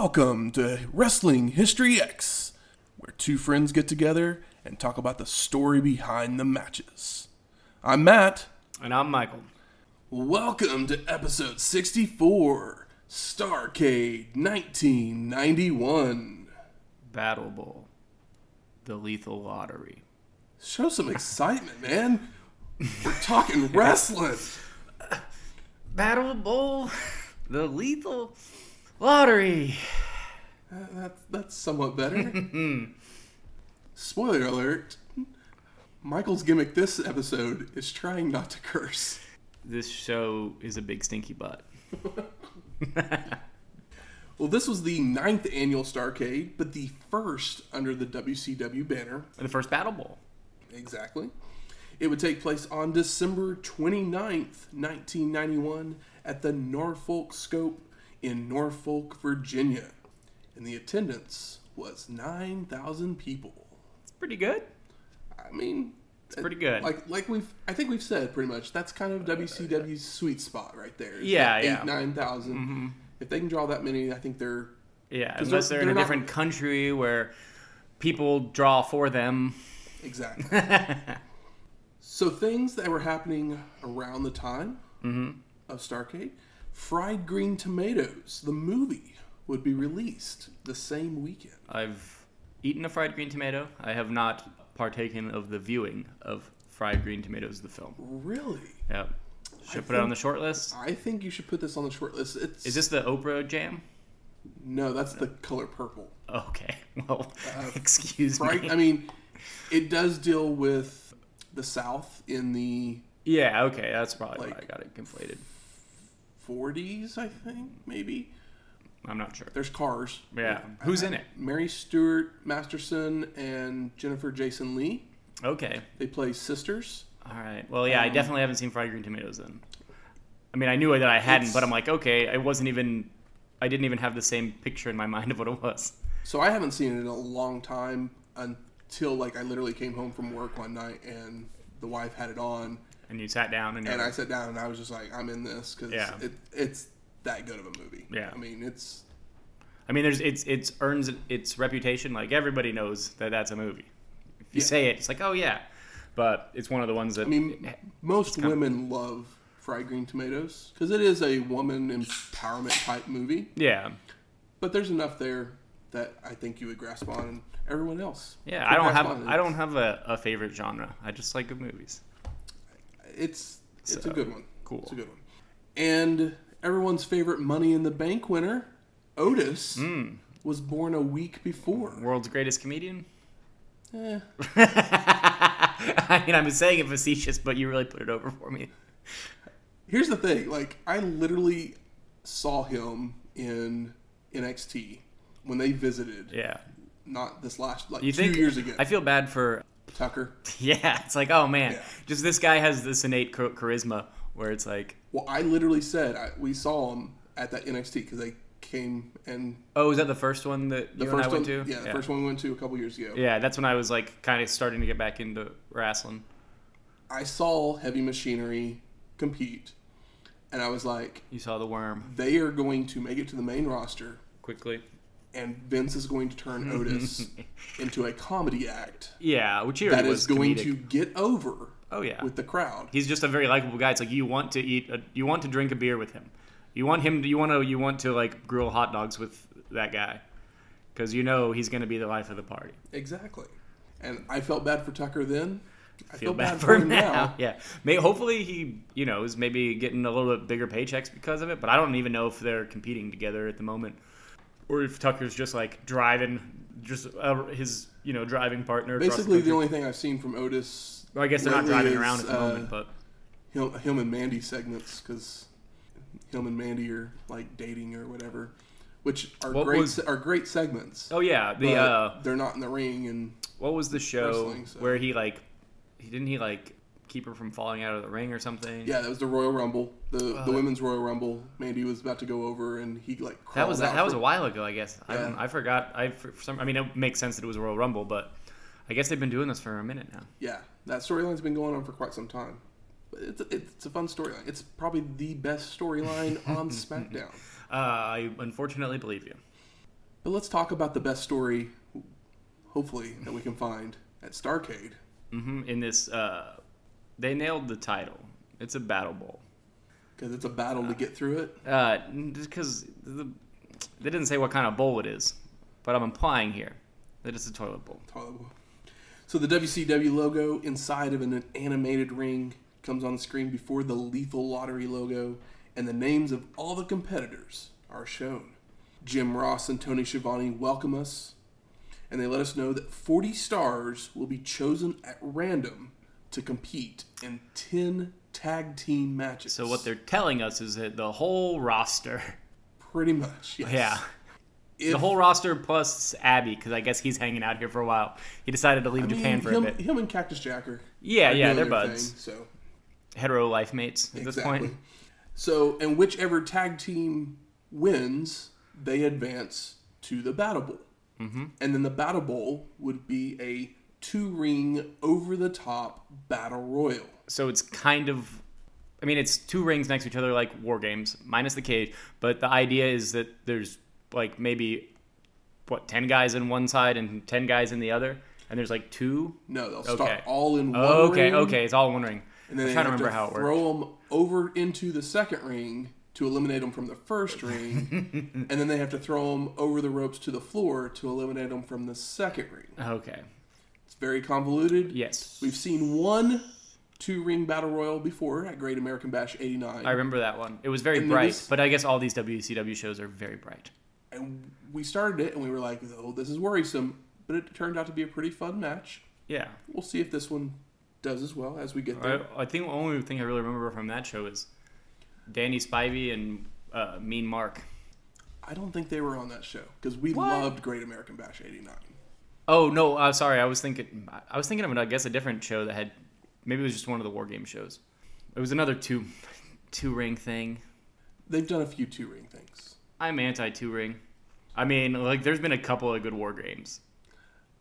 Welcome to Wrestling History X, where two friends get together and talk about the story behind the matches. I'm Matt. And I'm Michael. Welcome to episode 64, Starcade 1991. Battle Bowl. The Lethal Lottery. Show some excitement, man. We're talking wrestling. Battle Bowl. The Lethal Lottery. Uh, That's, that's somewhat better. Spoiler alert Michael's gimmick this episode is trying not to curse. This show is a big stinky butt. Well, this was the ninth annual Starcade, but the first under the WCW banner. And The first Battle Bowl. Exactly. It would take place on December 29th, 1991, at the Norfolk Scope in Norfolk, Virginia. And the attendance was 9,000 people. It's pretty good. I mean, it's pretty good. Like, like we've, I think we've said pretty much that's kind of WCW's sweet spot right there. Yeah, like yeah. Mm-hmm. Eight, nine thousand. If they can draw that many, I think they're Yeah, unless they're- they're, in a not- different country where people draw for them. Exactly. so things that were happening around the time of Starcade, Fried Green Tomatoes, the movie, would be released the same weekend. I've eaten a fried green tomato. I have not partaken of the viewing of Fried Green Tomatoes, the film. Really? Yeah. Should I put it on the short list? I think you should put this on the short list. It's Is this the Oprah jam? no, that's the color purple. Okay. Well, uh, excuse Right? me. I mean, it does deal with the South in the Yeah, okay, that's probably why I got it conflated. 40s, I think, maybe. I'm not sure. There's cars. Yeah. Who's in it? Mary Stuart Masterson and Jennifer Jason Lee. Okay. They play sisters. All right. Well, yeah, I Um, definitely haven't seen Fried Green Tomatoes then. I mean, I knew that I hadn't, It's- but I'm like, okay, I wasn't even, I didn't even have the same picture in my mind of what it was. So I haven't seen it in a long time until like I literally came home from work one night and the wife had it on And you sat down and, and I sat down and I was just like I'm in this because Yeah. it, it's that good of a movie. Yeah. I mean it's I mean, there's it's it's earns its reputation. Like everybody knows that that's a movie. If you Yeah. say it, it's like, oh yeah, but it's one of the ones that I mean most kinda- women love fried green tomatoes because it is a woman empowerment type movie. yeah, But there's enough there that I think you would grasp on and everyone else. yeah. I don't have. I don't have a, a favorite genre. I just like good movies. It's it's a good one. cool. It's a good one. And everyone's favorite Money in the Bank winner, Otis, Hmm. was born a week before. World's greatest comedian. Eh, I mean, I'm saying it facetious, but you really put it over for me. here's the thing: like I literally saw him in NXT when they visited. Yeah. Not this last like You two think years ago. I feel bad for Tucker. yeah. It's like oh man, Yeah. just this guy has this innate char- charisma where it's like Well, I literally said I, we saw him at that NXT because they came and oh, is that the first one that the you first and I one, went to? yeah, the first one we went to a couple years ago. Yeah, that's when I was like kind of starting to get back into wrestling. I saw Heavy Machinery compete, and I was like, You saw the worm they are going to make it to the main roster, quickly. And Vince is going to turn Otis into a comedy act Yeah, which he that is going comedic. to get over Oh yeah, with the crowd. he's just a very likable guy. It's like you want to eat, a, you want to drink a beer with him. You want him. You want to. You want to like grill hot dogs with that guy, because you know he's going to be the life of the party. Exactly. And I felt bad for Tucker then. I Feel bad for him now. now. Yeah, May, hopefully he, you know, is maybe getting a little bit bigger paychecks because of it. But I don't even know if they're competing together at the moment, or if Tucker's just like driving, just uh, his, you know, driving partner. Basically, the country. only thing I've seen from Otis. Well, I guess they're not driving is, around at the uh, moment, but him, him and Mandy segments because him and Mandy are like dating or whatever, which are What great was- are great segments. Oh yeah, the uh, they're not in the ring, and what was the show so- where he like he didn't he like keep her from falling out of the ring or something? yeah, that was the Royal Rumble, the the Uh, women's Royal Rumble. Mandy was about to go over, and he like That was that was a while ago, I guess. I, Yeah. don't- I forgot. I for some. I mean, it makes sense that it was a Royal Rumble, but I guess they've been doing this for a minute now. Yeah, that storyline's been going on for quite some time. But it's a, it's a fun storyline. It's probably the best storyline on SmackDown. Uh, I unfortunately believe you. But let's talk about the best story, hopefully, that we can find at Starcade. hmm In this, uh, they nailed the title. It's a battle bowl. Because it's a battle to get through it. Uh, because the, they didn't say what kind of bowl it is, but I'm implying here that it's a toilet bowl. Toilet bowl. So the WCW logo inside of an animated ring comes on the screen before the Lethal Lottery logo, and the names of all the competitors are shown. Jim Ross and Tony Schiavone welcome us, and they let us know that 40 stars will be chosen at random to compete in 10 tag team matches. So what they're telling us is that the whole roster, pretty much, yes. yeah, If- the whole roster plus Abby, because I guess he's hanging out here for a while. He decided to leave I mean, Japan for him, a bit. him and Cactus Jacker. Yeah, yeah, they're buds. thing, so Hetero life mates at this point. So, and whichever tag team wins, they advance to the Battle Bowl. Mm-hmm. And then the Battle Bowl would be a two ring, over the top Battle Royal. So it's kind of, I mean, it's two rings next to each other like war games, minus the cage. But the idea is that there's like maybe what ten guys in one side and ten guys in the other, and there's like two. No, they'll start Okay. all in oh, one Oh, okay, ring. okay, okay, it's all one ring. And then I'm they trying to remember how it works. throw them over into the second ring to eliminate them from the first ring. and then they have to throw them over the ropes to the floor to eliminate them from the second ring. Okay. Very convoluted. Yes. We've seen one two ring battle royal before at Great American Bash 89. I remember that one. It was very And bright, was- but I guess all these WCW shows are very bright. and we started it and we were like, oh, this is worrisome. But it turned out to be a pretty fun match. Yeah. We'll see if this one does as well as we get I, there. I think the only thing I really remember from that show is Danny Spivey and uh, Mean Mark. I don't think they were on that show because we What? loved Great American Bash 89. Oh no, uh, sorry. I was thinking. I was thinking of, I guess, a different show that had. Maybe it was just one of the war game shows. It was another two, two ring thing. They've done a few two ring things. I'm anti two ring. I mean, like, there's been a couple of good war games,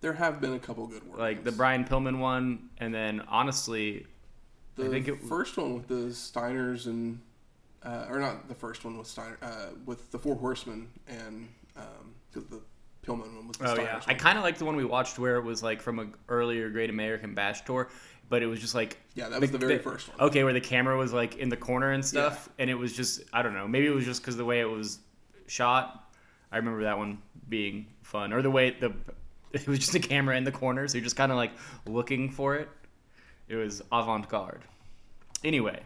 There have been a couple good ones. like the Brian Pillman one, and then honestly, the I think it- first one with the Steiners and uh, or not the first one with Steiner uh, with the Four Horsemen and um, 'cause the One was the oh Steiners yeah, I kind of like the one we watched where it was like from an earlier Great American Bash tour, but it was just like Yeah, that was the very first one. Okay, where the camera was like in the corner and stuff, and it was just I don't know. Maybe it was just because the way it was shot. I remember that one being fun, or the way the it was just a camera in the corner, so you're just kind of like looking for it. It was avant garde. Anyway,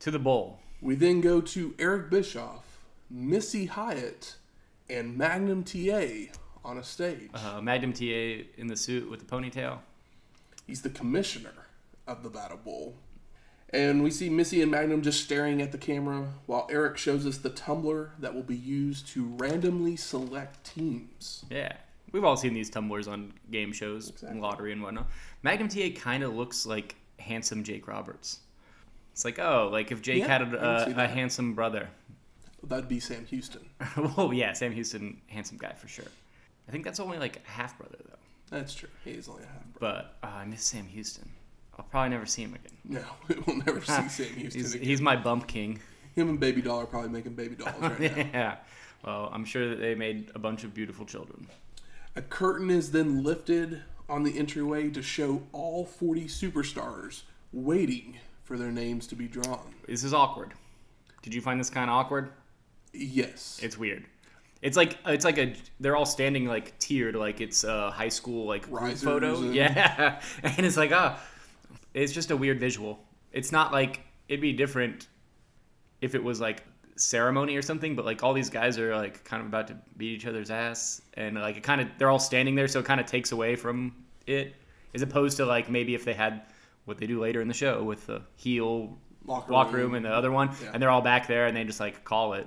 to the bowl. We then go to Eric Bischoff, Missy Hyatt, and Magnum TA on a stage. Uh, Magnum TA in the suit with the ponytail. He's the commissioner of the Battle Bowl. And we see Missy and Magnum just staring at the camera while Eric shows us the tumbler that will be used to randomly select teams. Yeah. We've all seen these tumblers on game shows, Exactly. and lottery and whatnot. Magnum TA kind of looks like handsome Jake Roberts. It's like, oh, like if Jake Yeah, had a, a, a handsome brother. That'd be Sam Houston. oh yeah, Sam Houston, handsome guy for sure. I think that's only like a half brother though. That's true. He's only a half brother. But uh, I miss Sam Houston. I'll probably never see him again. No, we'll never see Sam Houston He's, again. he's my bump king. Him and Baby Doll are probably making baby dolls right now. yeah. Well, I'm sure that they made a bunch of beautiful children. A curtain is then lifted on the entryway to show all 40 superstars waiting for their names to be drawn. This is awkward. Did you find this kind of awkward? Yes. It's weird. It's like it's like a they're all standing like tiered like it's a high school like Risers photo. and- Yeah, and it's like ah, it's just a weird visual. It's not like it'd be different if it was like ceremony or something, but like all these guys are like kind of about to beat each other's ass, and like it kind of they're all standing there, so it kind of takes away from it, as opposed to like maybe if they had what they do later in the show with the heel Locker locker room. room and the other one, Yeah. and they're all back there and they just like call it.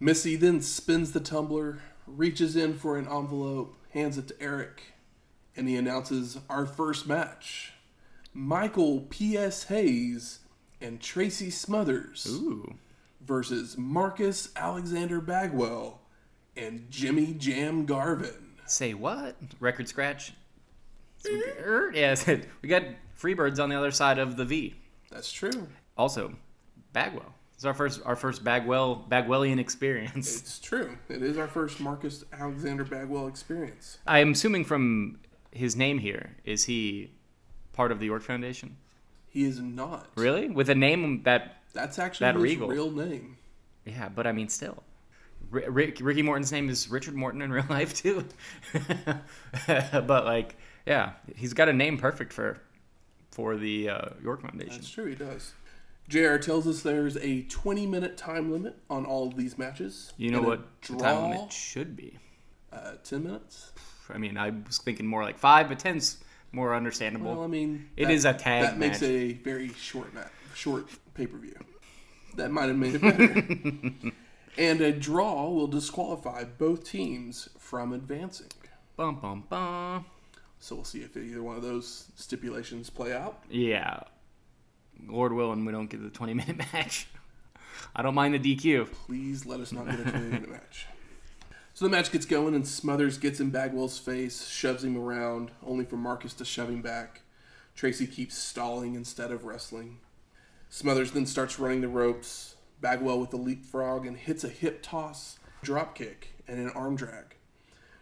Missy then spins the tumbler, reaches in for an envelope, hands it to Eric, and he announces our first match Michael P.S. Hayes and Tracy Smothers Ooh. versus Marcus Alexander Bagwell and Jimmy Jam Garvin. Say what? Record scratch. Yes, we got Freebirds on the other side of the V. That's true. Also, Bagwell. It's our first our first Bagwell Bagwellian experience. It's true. It is our first Marcus Alexander Bagwell experience. I'm assuming from his name here, is he part of the York Foundation? He is not. Really? With a name that That's actually That his Regal. real name. Yeah, but I mean, still. Ri Rick, Ricky Morton's name is Richard Morton in real life too. but like, yeah, he's got a name perfect for for the uh, York Foundation. That's true, he does. JR tells us there's a 20 minute time limit on all of these matches. You know and what the Draw, time limit should be? Uh, 10 minutes? I mean, I was thinking more like five, but ten's more understandable. Well, I mean, It that- is a tag That makes match. a very short match, short pay per view. That might have made it better. and a draw will disqualify both teams from advancing. bum bum bum. So we'll see if either one of those stipulations play out. Yeah, Lord willing, we don't get the twenty minute match. I don't mind the DQ. Please let us not get a 20 minute match. So the match gets going, and Smothers gets in Bagwell's face, shoves him around, only for Marcus to shove him back. Tracy keeps stalling instead of wrestling. Smothers then starts running the ropes. Bagwell with the leapfrog and hits a hip toss, drop kick, and an arm drag.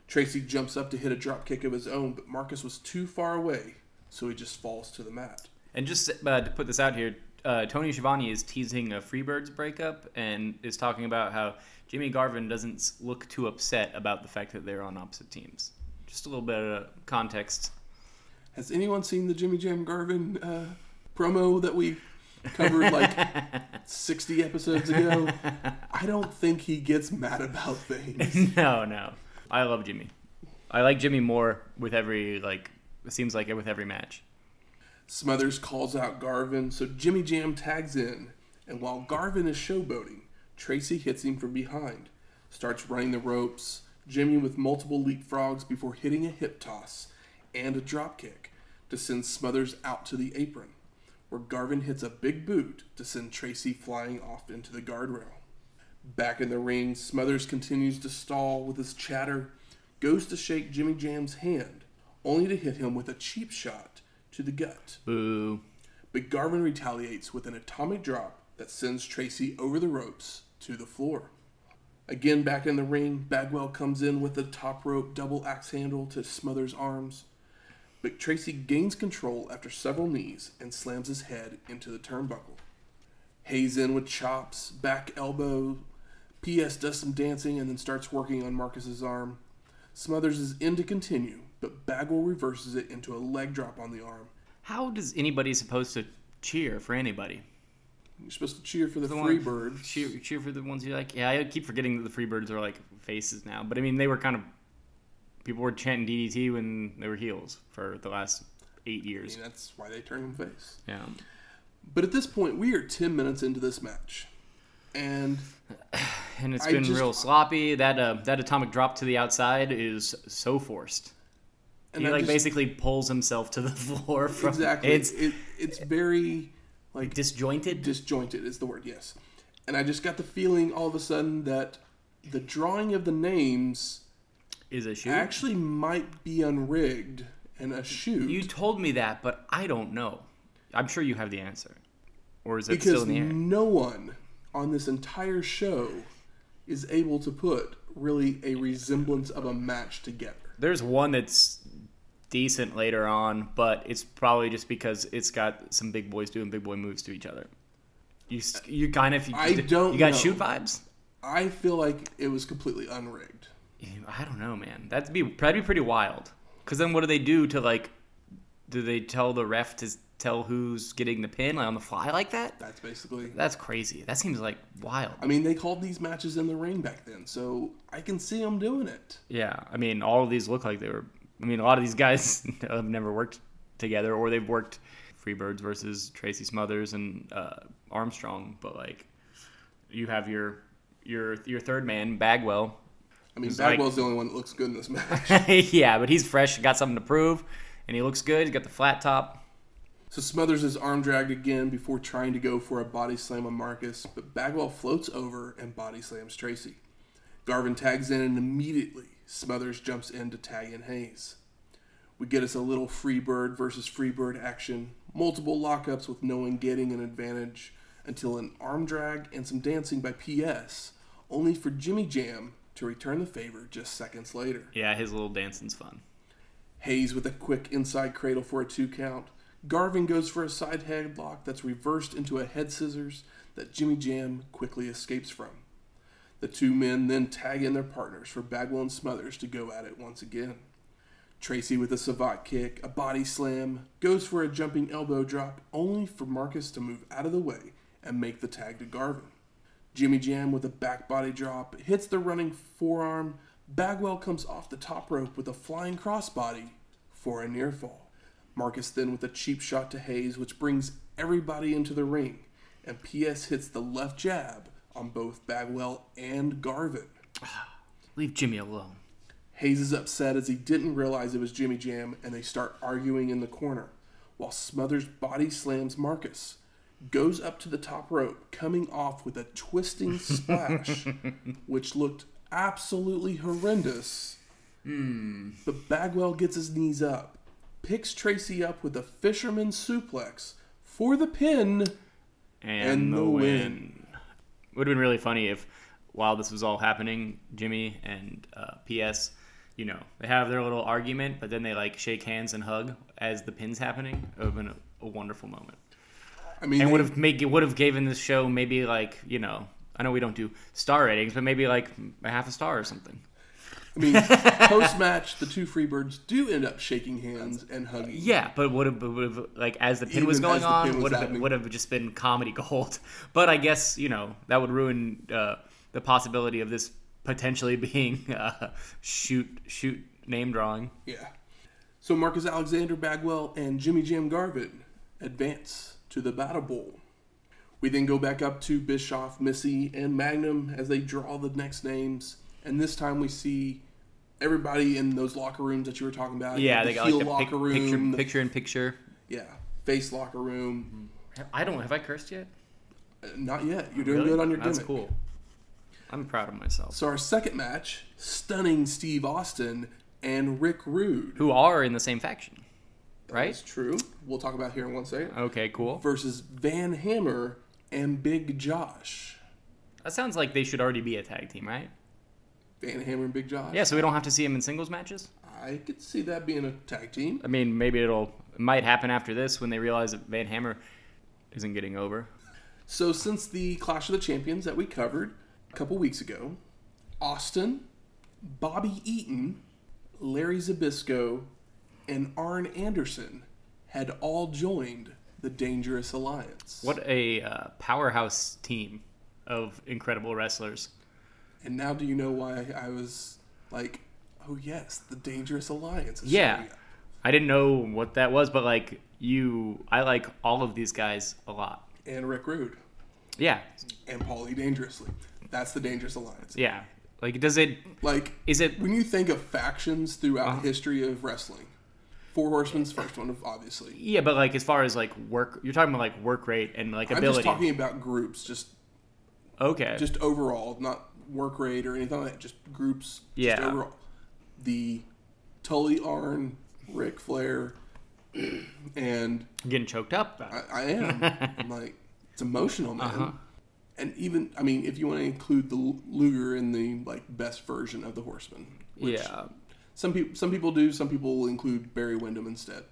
Tracy jumps up to hit a drop kick of his own, but Marcus was too far away, so he just falls to the mat. And just uh, to put this out here, uh, Tony Schiavone is teasing a Freebirds breakup and is talking about how Jimmy Garvin doesn't look too upset about the fact that they're on opposite teams. Just a little bit of context. Has anyone seen the Jimmy Jam Garvin uh, promo that we covered like 60 episodes ago? I don't think he gets mad about things. no, no. I love Jimmy. I like Jimmy more with every like. It seems like with every match. Smothers calls out Garvin, so Jimmy Jam tags in, and while Garvin is showboating, Tracy hits him from behind, starts running the ropes, Jimmy with multiple leapfrogs before hitting a hip toss and a drop kick to send Smothers out to the apron, where Garvin hits a big boot to send Tracy flying off into the guardrail. Back in the ring, Smothers continues to stall with his chatter, goes to shake Jimmy Jam's hand, only to hit him with a cheap shot to the gut. Boo. But Garvin retaliates with an atomic drop that sends Tracy over the ropes to the floor. Again, back in the ring, Bagwell comes in with a top rope double axe handle to Smothers' arms. But Tracy gains control after several knees and slams his head into the turnbuckle. Hayes in with chops, back elbow. PS does some dancing and then starts working on Marcus's arm. Smothers is in to continue, but Bagwell reverses it into a leg drop on the arm. How does anybody supposed to cheer for anybody? You're supposed to cheer for the, The free birds. Cheer, cheer for the ones you like. Yeah, I keep forgetting that the Freebirds are like faces now. But I mean, they were kind of people were chanting DDT when they were heels for the last eight I years. mean, that's why they turned them face. Yeah. But at this point, we are 10 minutes into this match. And And it's I been just- real sloppy. That uh, that atomic drop to the outside is so forced. And he like just- basically pulls himself to the floor from exactly. It's it, it's very like disjointed. disjointed is the word, yes. And I just got the feeling all of a sudden that the drawing of the names is a shoot. actually might be unrigged and a shoot. you told me that, but I don't know. I'm sure you have the answer, or is it because still in the air? no one on this entire show is able to put really a resemblance of a match together. There's one that's decent later on, but it's probably just because it's got some big boys doing big boy moves to each other. You you kind of I don't you got know. shoot vibes. I feel like it was completely unrigged. I don't know, man. That'd be that'd be pretty wild. Because then what do they do to like? Do they tell the ref to tell who's getting the pin like on the fly like that? That's basically. That's crazy. That seems like wild. I mean, they called these matches in the ring back then, so I can see them doing it. Yeah, I mean, all of these look like they were. I mean, a lot of these guys have never worked together, or they've worked Freebirds versus Tracy Smothers and uh, Armstrong. But like, you have your your your third man Bagwell. I mean, It's like- Bagwell's the only one that looks good in this match. yeah, but he's fresh, got something to prove, and he looks good. He's got the flat top. So Smothers is arm dragged again before trying to go for a body slam on Marcus, but Bagwell floats over and body slams Tracy. Garvin tags in and immediately Smothers jumps in to tag in Hayes. We get us a little Freebird versus Freebird action, multiple lockups with no one getting an advantage, until an arm drag and some dancing by PS, only for Jimmy Jam to return the favor just seconds later. Yeah, his little dancing's fun. Hayes with a quick inside cradle for a two count. Garvin goes for a side headlock that's reversed into a head scissors that Jimmy Jam quickly escapes from. The two men then tag in their partners for Bagwell and Smothers to go at it once again. Tracy with a savate kick, a body slam, goes for a jumping elbow drop, only for Marcus to move out of the way and make the tag to Garvin. Jimmy Jam with a back body drop hits the running forearm. Bagwell comes off the top rope with a flying crossbody for a near fall. Marcus then with a cheap shot to Hayes, which brings everybody into the ring, and PS hits the left jab on both Bagwell and Garvin. Leave Jimmy alone. Hayes is upset as he didn't realize it was Jimmy Jam, and they start arguing in the corner, while Smothers body slams Marcus. Goes up to the top rope, coming off with a twisting splash, which looked absolutely horrendous. Hmm. But Bagwell gets his knees up, picks Tracy up with a fisherman suplex for the pin. And, And the the win. win. Would have been really funny if, while this was all happening, Jimmy and uh, PS, you know, they have their little argument, but then they like shake hands and hug as the pin's happening. It would have been a, a wonderful moment, I mean, and would have make it would have given this show maybe like you know, I know we don't do star ratings, but maybe like a half a star or something. I mean, post match, the two Freebirds do end up shaking hands and hugging. Yeah, but would have would have like as the pin Even was going on would have would have just been comedy gold. But I guess you know that would ruin uh, the possibility of this potentially being uh, shoot shoot name drawing. Yeah. So Marcus Alexander Bagwell and Jimmy Jam Garvin advance to the Battle Bowl. We then go back up to Bischoff, Missy, and Magnum as they draw the next names, and this time we see everybody in those locker rooms that you were talking about. Yeah, the they got heel like a pic- locker room, picture the- picture in picture. yeah, face locker room. I don't have I cursed yet. Uh, Not yet. You're doing Really? good on your That's gimmick. cool. I'm proud of myself. So our second match, stunning Steve Austin and Rick Rude. Who are in the same faction, right? That's true. We'll talk about here in one second. Okay, cool. Versus Van Hammer and Big Josh. That sounds like they should already be a tag team, right? Van Hammer and Big Josh. Yeah, so we don't have to see him in singles matches. I could see that being a tag team. I mean, maybe it'll it might happen after this when they realize that Van Hammer isn't getting over. So since the Clash of the Champions that we covered a couple weeks ago, Austin, Bobby Eaton, Larry Zbyszko, and Arn Anderson had all joined the Dangerous Alliance. What a uh, powerhouse team of incredible wrestlers. And now do you know why I was like, oh yes, the Dangerous Alliance is Yeah. I didn't know what that was, but like you, I like all of these guys a lot. And Rick Rude Yeah, and Paulie Dangerously. That's the Dangerous Alliance. yeah. Like, does it? Like Is it? when you think of factions throughout Uh-huh. history of wrestling, Four Horsemen's first one, obviously. Yeah, but like as far as like work, you're talking about like work rate and like ability. I'm just talking about groups, just okay. just overall, not work rate or anything like that. Just groups, just Yeah. overall. The Tully Arn, Ric Flair, and I'm getting choked up. I. I am. I'm like, it's emotional, man. Uh-huh. And even, I mean, if you want to include the Luger in the like best version of the Horseman, which yeah. some people some people do, some people will include Barry Windham instead.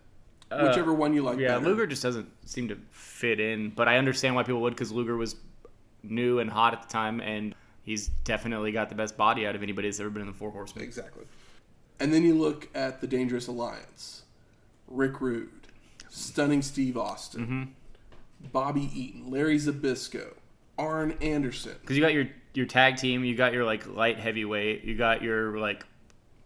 Uh, Whichever one you like. Yeah, better. Luger just doesn't seem to fit in, but I understand why people would because Luger was new and hot at the time, and he's definitely got the best body out of anybody that's ever been in the Four Horsemen. Exactly. And then you look at the Dangerous Alliance: Rick Rude, Stunning Steve Austin, Mm-hmm. Bobby Eaton, Larry Zbyszko, Arn Anderson. Because you got your your tag team, you got your like light heavyweight, you got your like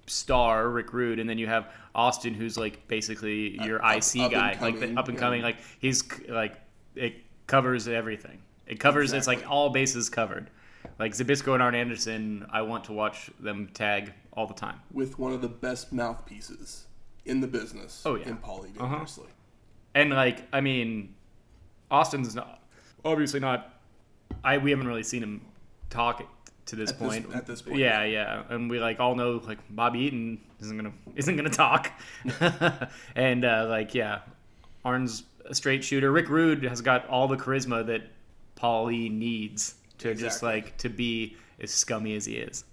star Rick Rude, and then you have Austin, who's like basically your up- IC up guy, like the up and yeah. coming. Like he's like it covers everything. It covers. It's like all bases covered. Like Zbyszko and Arn Anderson, I want to watch them tag all the time. with one of the best mouthpieces in the business. Oh, yeah. in Paulie Uh-huh. Dangerously. And like, I mean, Austin's not obviously not. I we haven't really seen him talk to this At this- point. at this point, yeah, yeah, and we like all know like Bobby Eaton isn't gonna isn't gonna talk, and uh, like yeah, Arn's a straight shooter. Rick Rude has got all the charisma that Paulie needs to just like to be as scummy as he is.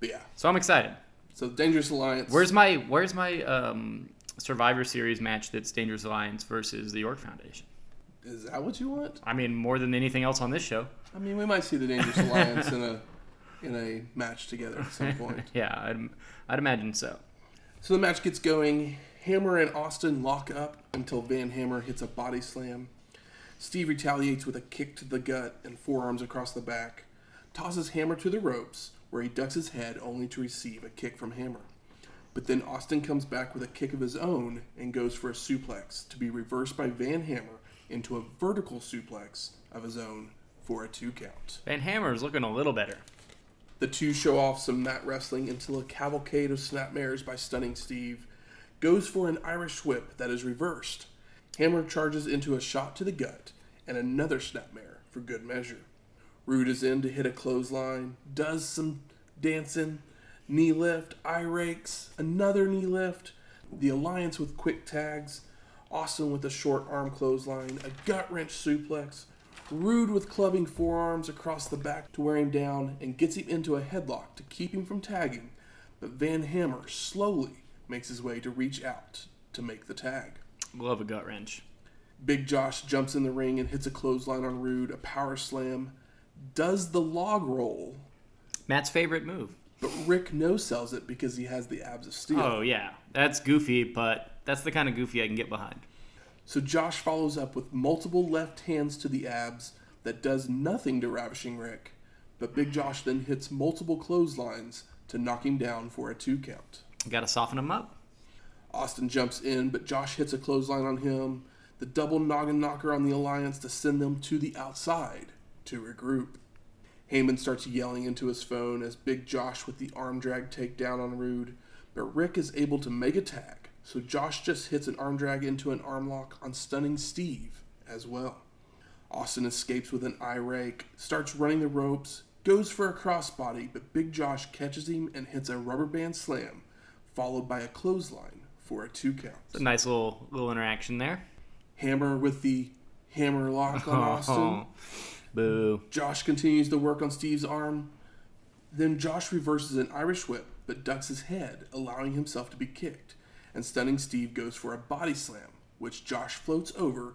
But yeah, So I'm excited. so Dangerous Alliance. Where's my Where's my um, Survivor Series match that's Dangerous Alliance versus the York Foundation? is that what you want? I mean, more than anything else on this show. I mean, we might see the Dangerous Alliance in a in a match together at some point. yeah, I'd, I'd imagine so. So the match gets going. Hammer and Austin lock up until Van Hammer hits a body slam. Steve retaliates with a kick to the gut and forearms across the back, tosses Hammer to the ropes, where he ducks his head only to receive a kick from Hammer. But then Austin comes back with a kick of his own and goes for a suplex to be reversed by Van Hammer into a vertical suplex of his own for a two count. Van Hammer is looking a little better. The two show off some mat wrestling until a cavalcade of snapmares by Stunning Steve goes for an Irish whip that is reversed. Hammer charges into a shot to the gut and another snapmare for good measure. Rude is in to hit a clothesline, does some dancing, knee lift, eye rakes, another knee lift, the alliance with quick tags, Austin with a short arm clothesline, a gut wrench suplex, Rude with clubbing forearms across the back to wear him down and gets him into a headlock to keep him from tagging, but Van Hammer slowly makes his way to reach out to make the tag. Love a gut wrench. Big Josh jumps in the ring and hits a clothesline on Rude, a power slam, does the log roll, Matt's favorite move. but Rick no sells it because he has the abs of steel. Oh yeah, that's goofy, but that's the kind of goofy I can get behind. So Josh follows up with multiple left hands to the abs that does nothing to Ravishing Rick, but Big Josh then hits multiple clotheslines to knock him down for a two count. Got to soften him up. Austin jumps in, but Josh hits a clothesline on him, the double noggin knocker on the Alliance to send them to the outside to regroup. Heyman starts yelling into his phone as Big Josh with the arm drag takedown on Rude, but Rick is able to make a tag, so Josh just hits an arm drag into an arm lock on stunning Steve as well. Austin escapes with an eye rake, starts running the ropes, goes for a crossbody, but Big Josh catches him and hits a rubber band slam, followed by a clothesline for a two count. It's a nice little little interaction there. Hammer with the hammer lock on oh, Austin. Boo. Josh continues to work on Steve's arm. Then Josh reverses an Irish whip, but ducks his head, allowing himself to be kicked. And stunning Steve goes for a body slam, which Josh floats over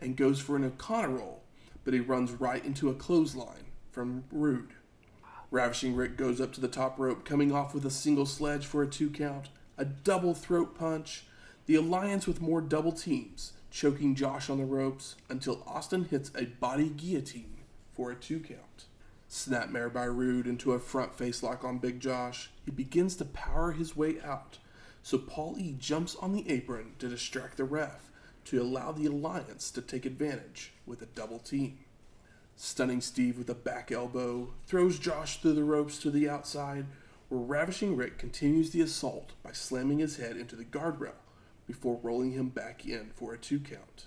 and goes for an O'Connor roll, but he runs right into a clothesline from Rude. Ravishing Rick goes up to the top rope, coming off with a single sledge for a two count, a double throat punch, the alliance with more double teams, choking Josh on the ropes until Austin hits a body guillotine for a two count. Snapmare by Rude into a front face lock on Big Josh. He begins to power his way out, so Paul E jumps on the apron to distract the ref to allow the alliance to take advantage with a double team. Stunning Steve with a back elbow, throws Josh through the ropes to the outside, where Ravishing Rick continues the assault by slamming his head into the guardrail before rolling him back in for a two count.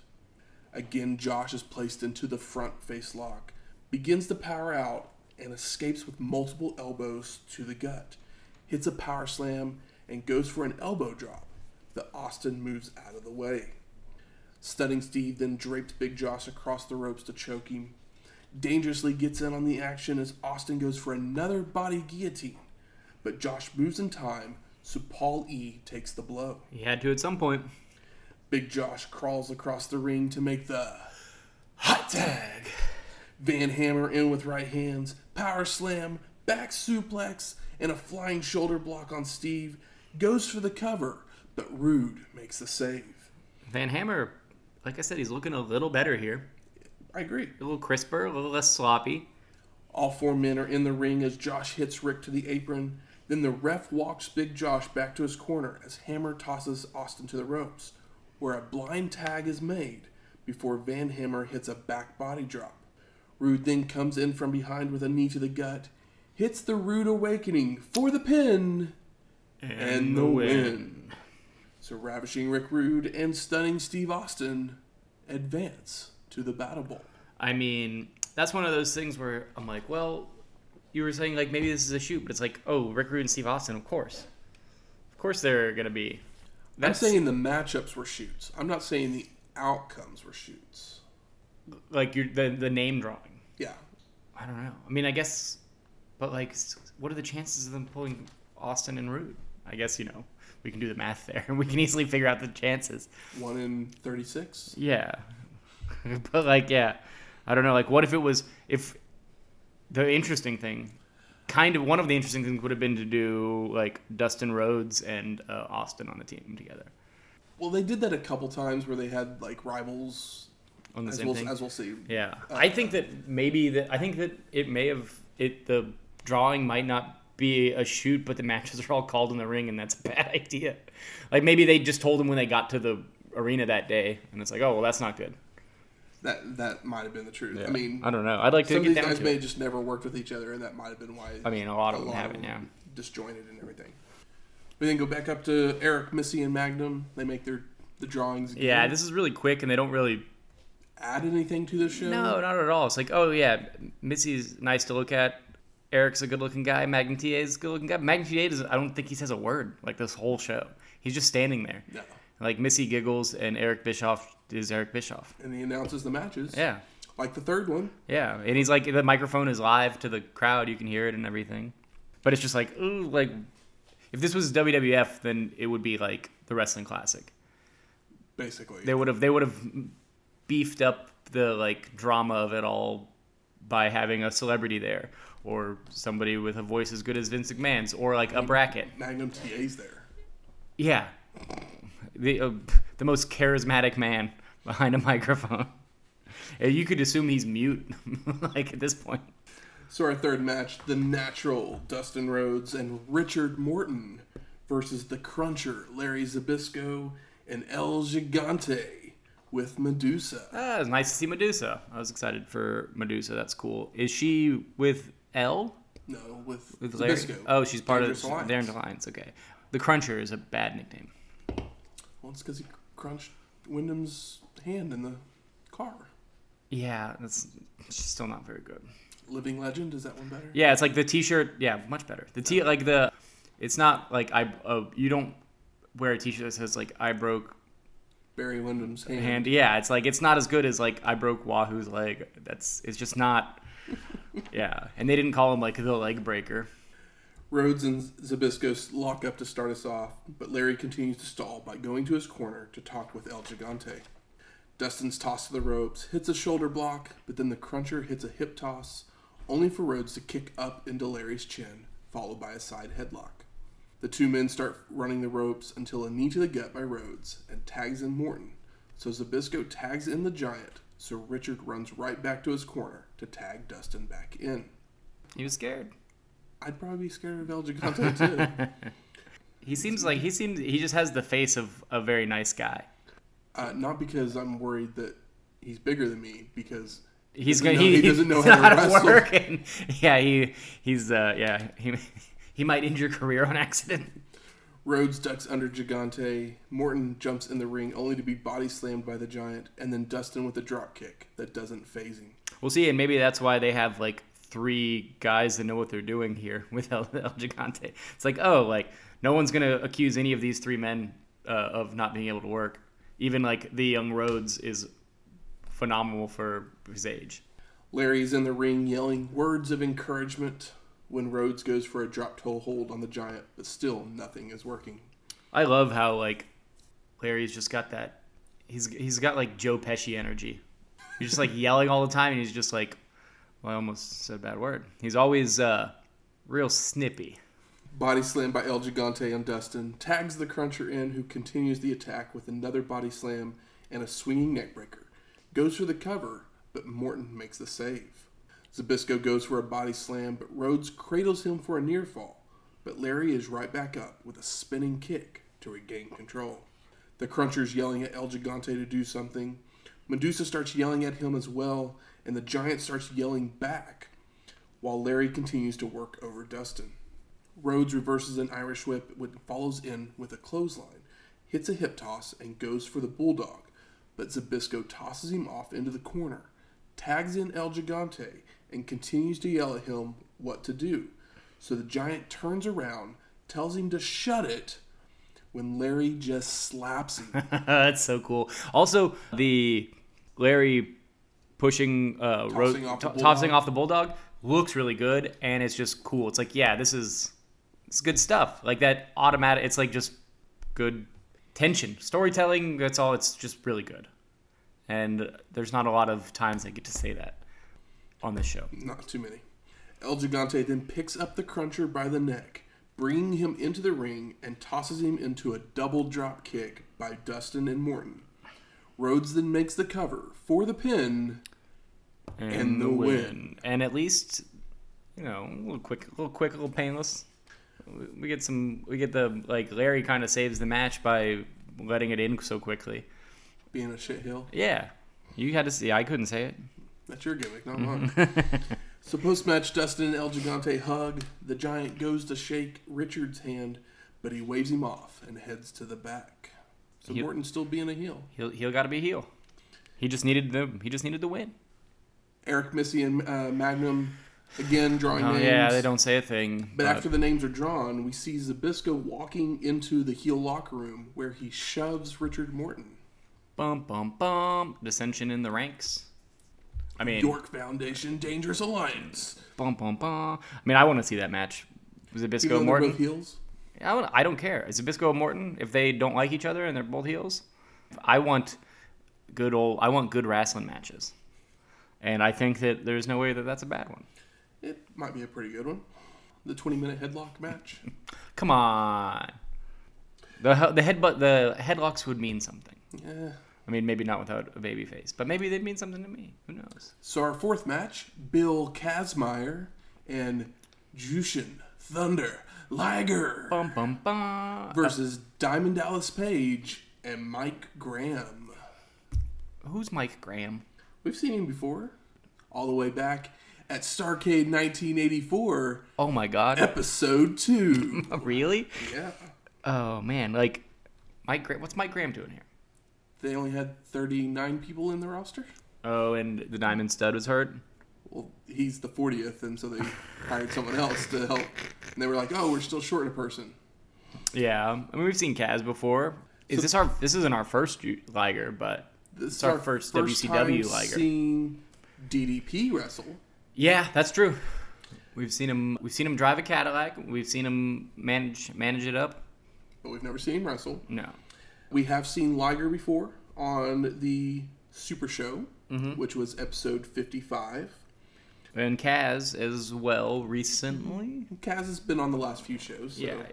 Again, Josh is placed into the front face lock, begins to power out, and escapes with multiple elbows to the gut, hits a power slam, and goes for an elbow drop, but Austin moves out of the way. Stunning Steve then drapes Big Josh across the ropes to choke him. Dangerously gets in on the action as Austin goes for another body guillotine, but Josh moves in time, so Paul E takes the blow. He had to at some point. Big Josh crawls across the ring to make the hot tag. Van Hammer in with right hands, power slam, back suplex, and a flying shoulder block on Steve. Goes for the cover, but Rude makes the save. Van Hammer, like I said, he's looking a little better here. I agree. A little crisper, a little less sloppy. All four men are in the ring as Josh hits Rick to the apron. Then the ref walks Big Josh back to his corner as Hammer tosses Austin to the ropes, where a blind tag is made before Van Hammer hits a back body drop. Rude then comes in from behind with a knee to the gut, hits the Rude Awakening for the pin, and, the win. So ravishing Rick Rude and stunning Steve Austin advance to the Battle Bowl. I mean, that's one of those things where I'm like, well, you were saying like maybe this is a shoot, but it's like, oh, Rick Rude and Steve Austin, of course, of course they're gonna be. I'm saying the matchups were shoots. I'm not saying the outcomes were shoots. like you're, the the name drawing. Yeah. I don't know. I mean, I guess, but like, what are the chances of them pulling Austin and Rude? I guess you know we can do the math there. And we can easily figure out the chances. One in 36. Yeah, but like, yeah, I don't know. Like, what if it was if the interesting thing, kind of one of the interesting things would have been to do like Dustin Rhodes and uh, Austin on the team together Well, they did that a couple times where they had like rivals, on the as same we'll, thing. as we'll see. Yeah, I think that maybe that I think that it may have it the drawing might not be a shoot, but the matches are all called in the ring, and that's a bad idea. Like maybe they just told him when they got to the arena that day, and it's like, oh well, that's not good. That that might have been the truth. I mean, I don't know. I'd like to some of get these down guys may it. just never worked with each other, and that might have been why. I mean, a lot of them haven't. Yeah. disjointed and everything. We then go back up to Eric, Missy, and Magnum. They make their the drawings. Again. Yeah, this is really quick, and they don't really. add anything to the show. No, not at all. It's like, oh yeah, Missy's nice to look at. Eric's a good-looking guy. Magnum TA is a good-looking guy. Magnum TA doesn't. I don't think he says a word like this whole show. He's just standing there. No. Like Missy giggles, and Eric Bischoff is Eric Bischoff. And he announces the matches. Yeah, Like the third one. yeah, and he's like the microphone is live to the crowd. You can hear it and everything. But it's just like, ooh, like if this was WWF, then it would be like the wrestling classic. Basically. They would have they would have beefed up the like drama of it all by having a celebrity there or somebody with a voice as good as Vince McMahon's or like a bracket. Magnum TA's there. Yeah, the uh, the most charismatic man behind a microphone. You could assume he's mute, like at this point. So our third match, the natural Dustin Rhodes and Richard Morton versus the Cruncher, Larry Zbyszko, and El Gigante with Medusa. Ah, it's nice to see Medusa. I was excited for Medusa. That's cool. Is she with L? No, with, With Larry? Zbyszko. Oh, she's part Dangerous of Alliance. Dangerous Alliance. Okay. The Cruncher is a bad nickname. Well, it's because he crunched Windham's hand in the car. Yeah, that's still not very good. Living Legend, is that one better? Yeah, it's like the T-shirt. Yeah, much better. The T like the, it's not like I. Uh, you don't wear a T-shirt that says like I broke Barry Windham's hand. hand. Yeah, it's like it's not as good as like I broke Wahoo's leg. That's it's just not. Yeah, and they didn't call him like the leg breaker. Rhodes and Zbyszko lock up to start us off, but Larry continues to stall by going to his corner to talk with El Gigante. Dustin's tossed to the ropes, hits a shoulder block, but then the cruncher hits a hip toss, only for Rhodes to kick up into Larry's chin, followed by a side headlock. The two men start running the ropes until a knee to the gut by Rhodes and tags in Morton. So Zbyszko tags in the giant, so Richard runs right back to his corner to tag Dustin back in. He was scared. I'd probably be scared of El Gigante too. He seems like he seems he just has the face of a very nice guy. Uh, not because I'm worried that he's bigger than me, because He's gonna he, he doesn't know how to wrestle. working. Yeah, he he's uh yeah he he might end your career on accident. Rhodes ducks under Gigante. Morton jumps in the ring only to be body slammed by the giant, and then Dustin with a drop kick that doesn't phase him. We'll see, and maybe that's why they have like three guys that know what they're doing here with El, El Gigante. It's like, oh, like no one's gonna accuse any of these three men uh, of not being able to work. Even like the young Rhodes is phenomenal for his age. Larry's in the ring yelling words of encouragement when Rhodes goes for a drop toe hold on the giant, but still nothing is working. I love how like Larry's just got that. He's he's got like Joe Pesci energy. He's just like yelling all the time, and he's just like, well, I almost said a bad word. He's always uh, real snippy. Body slam by El Gigante on Dustin, tags the Cruncher in, who continues the attack with another body slam and a swinging neckbreaker. Goes for the cover, but Morton makes the save. Zbyszko goes for a body slam, but Rhodes cradles him for a near fall. But Larry is right back up with a spinning kick to regain control. The Cruncher's yelling at El Gigante to do something, Medusa starts yelling at him as well, and the giant starts yelling back, while Larry continues to work over Dustin. Rhodes reverses an Irish whip and follows in with a clothesline, hits a hip toss, and goes for the bulldog, but Zbyszko tosses him off into the corner, tags in El Gigante, and continues to yell at him what to do. So the giant turns around, tells him to shut it, when Larry just slaps him. That's so cool. Also, the Larry pushing uh, Tossing Rhodes- off the to- tossing off the bulldog looks really good, and it's just cool. It's like, yeah, this is it's good stuff. Like that automatic. It's like just good tension, storytelling. That's all. It's just really good, and there's not a lot of times I get to say that on this show. Not too many. El Gigante then picks up the Cruncher by the neck, bringing him into the ring and tosses him into a double drop kick by Dustin and Morton. Rhodes then makes the cover for the pin. And the win. And at least, you know, a little quick, a little quick, a little painless. We- get some. We get the like Larry kind of saves the match by letting it in so quickly. Being a shithill. Yeah, you had to see. I couldn't say it. That's your gimmick, not mine. so post match, Dustin and El Gigante hug. The giant goes to shake Richard's hand, but he waves him off and heads to the back. So He- Morton's still being a heel. He'll he'll got to be heel. He just needed the he just needed the win. Eric Missy and uh, Magnum again drawing Oh names. yeah, they don't say a thing. But after the names are drawn, we see Zbyszko walking into the heel locker room where he shoves Richard Morton. bum bum bum, dissension in the ranks. I mean, York Foundation Dangerous Alliance. bum bum bum. I mean, I want to see that match. Zbyszko Morton. both heels. I don't, I don't care. Is Zbyszko Morton if they don't like each other and they're both heels? I want good old. I want good wrestling matches, and I think that there's no way that that's a bad one. It might be a pretty good one. The 20 minute headlock match. Come on, the the headbutt the headlocks would mean something. Yeah. I mean, maybe not without a baby face, but maybe they'd mean something to me. Who knows? So our fourth match, Bill Kazmaier and Jushin Thunder Liger Bum bum bum. versus Diamond Dallas Page and Mike Graham. Who's Mike Graham? We've seen him before, all the way back at Starcade 1984, Oh my God! episode two. really? yeah, Oh man, like Mike. Gra- What's Mike Graham doing here? they only had 39 people in the roster. Oh, and the Diamond Stud was hurt. Well, he's the 40th, and so they hired someone else to help. And they were like, "Oh, we're still short a person." Yeah, I mean we've seen Kaz before. Is this our? This isn't our first Liger, but This It's our first WCW time Liger. Seeing DDP wrestle. Yeah, that's true. We've seen him. We've seen him drive a Cadillac. We've seen him manage manage it up. but we've never seen him wrestle. No, We have seen Liger before on the Super Show, Mm-hmm. which was episode 55. and Kaz as well recently. Kaz has been on the last few shows. So. Yeah, yeah.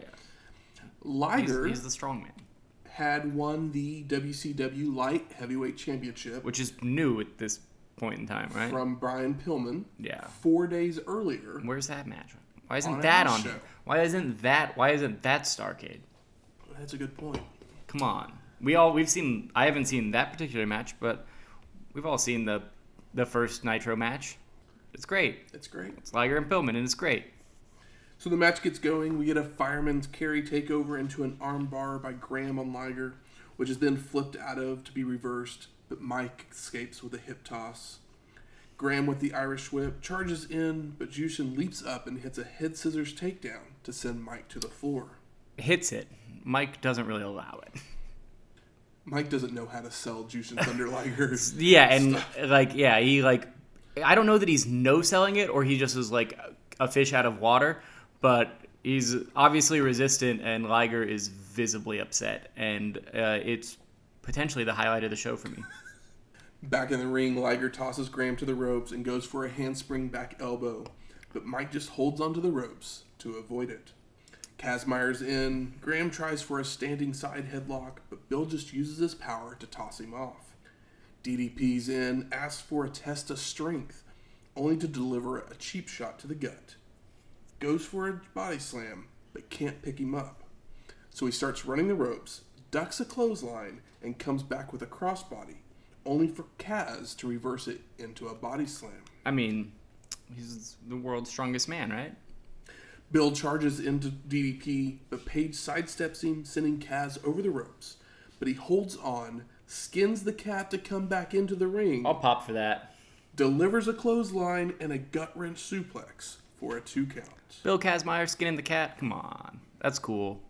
He's, Liger he's the strong man, had won the WCW Light Heavyweight Championship which is new at this point in time, right? from Brian Pillman yeah. four days earlier. Where's that match? Why isn't On that on? show. Why isn't that? Why isn't that Starcade? That's a good point. Come on. We all we've seen. I haven't seen that particular match, but we've all seen the the first Nitro match. It's great. It's great. It's Liger and Pillman, and it's great. So the match gets going. We get a fireman's carry takeover into an armbar by Graham on Liger, which is then flipped out of to be reversed, but Mike escapes with a hip toss. Graham with the Irish whip charges in, but Jushin leaps up and hits a head scissors takedown to send Mike to the floor. Hits it. Mike doesn't really allow it. Mike doesn't know how to sell Jushin Thunder Liger. Yeah, and like yeah, he like I don't know that he's no selling it or he just is like a fish out of water, but he's obviously resistant and Liger is visibly upset and uh, it's potentially the highlight of the show for me. Back in the ring, Liger tosses Graham to the ropes and goes for a handspring back elbow, but Mike just holds onto the ropes to avoid it. Kazmaier's in. Graham tries for a standing side headlock, but Bill just uses his power to toss him off. DDP's in, asks for a test of strength, only to deliver a cheap shot to the gut. Goes for a body slam, but can't pick him up. So he starts running the ropes, ducks a clothesline, and comes back with a crossbody, only for Kaz to reverse it into a body slam. I mean, he's the world's strongest man, right? Bill charges into DDP, but Page sidesteps him, sending Kaz over the ropes. But he holds on, skins the cat to come back into the ring, I'll pop for that. delivers a clothesline and a gut wrench suplex for a two count. Bill Kazmaier skinning the cat. Come on, that's cool.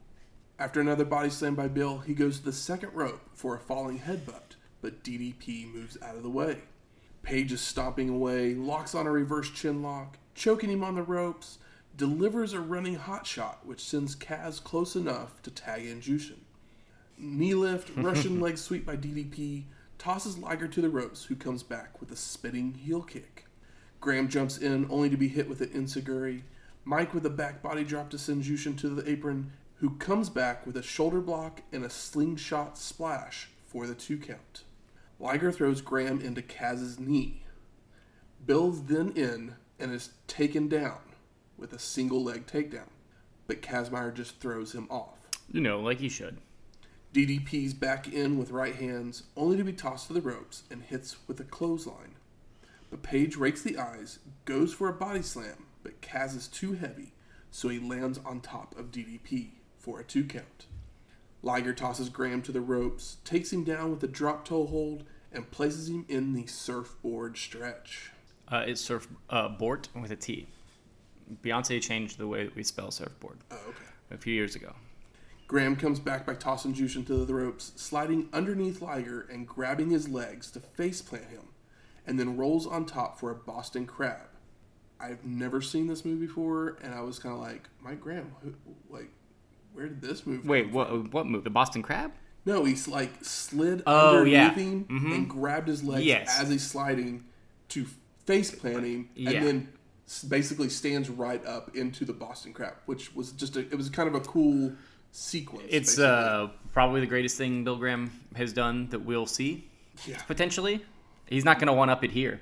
After another body slam by Bill, he goes to the second rope for a falling headbutt, but DDP moves out of the way. Page is stomping away, locks on a reverse chin lock, choking him on the ropes, delivers a running hot shot, which sends Kaz close enough to tag in Jushin. Knee lift, Russian leg sweep by DDP, tosses Liger to the ropes, who comes back with a spitting heel kick. Graham jumps in, only to be hit with an enzuigiri. Mike with a back body drop to send Jushin to the apron, who comes back with a shoulder block and a slingshot splash for the two count. Liger throws Graham into Kaz's knee. Bill's then in and is taken down with a single leg takedown, but Kazmaier just throws him off. You know, like he should. DDP's back in with right hands, only to be tossed to the ropes and hits with a clothesline. But Page rakes the eyes, goes for a body slam, but Kaz is too heavy, so he lands on top of DDP for a two count. Liger tosses Graham to the ropes, takes him down with a drop toe hold, and places him in the surfboard stretch. Uh, it's surf uh, with a T. Beyonce changed the way that we spell surfboard Oh, okay. a few years ago. Graham comes back by tossing Jushin to the ropes, sliding underneath Liger and grabbing his legs to faceplant him, and then rolls on top for a Boston Crab. I've never seen this move before, and I was kind of like, Mike Graham, who, like, where did this move? Wait, what? What move? The Boston Crab? No, he's like slid Oh, underneath yeah. him Mhm. and grabbed his legs Yes. as he's sliding to face plant him, Yeah. and then basically stands right up into the Boston Crab, which was just a, it was kind of a cool sequence. It's uh, probably the greatest thing Bill Graham has done that we'll see yeah. potentially. He's not going to one up it here.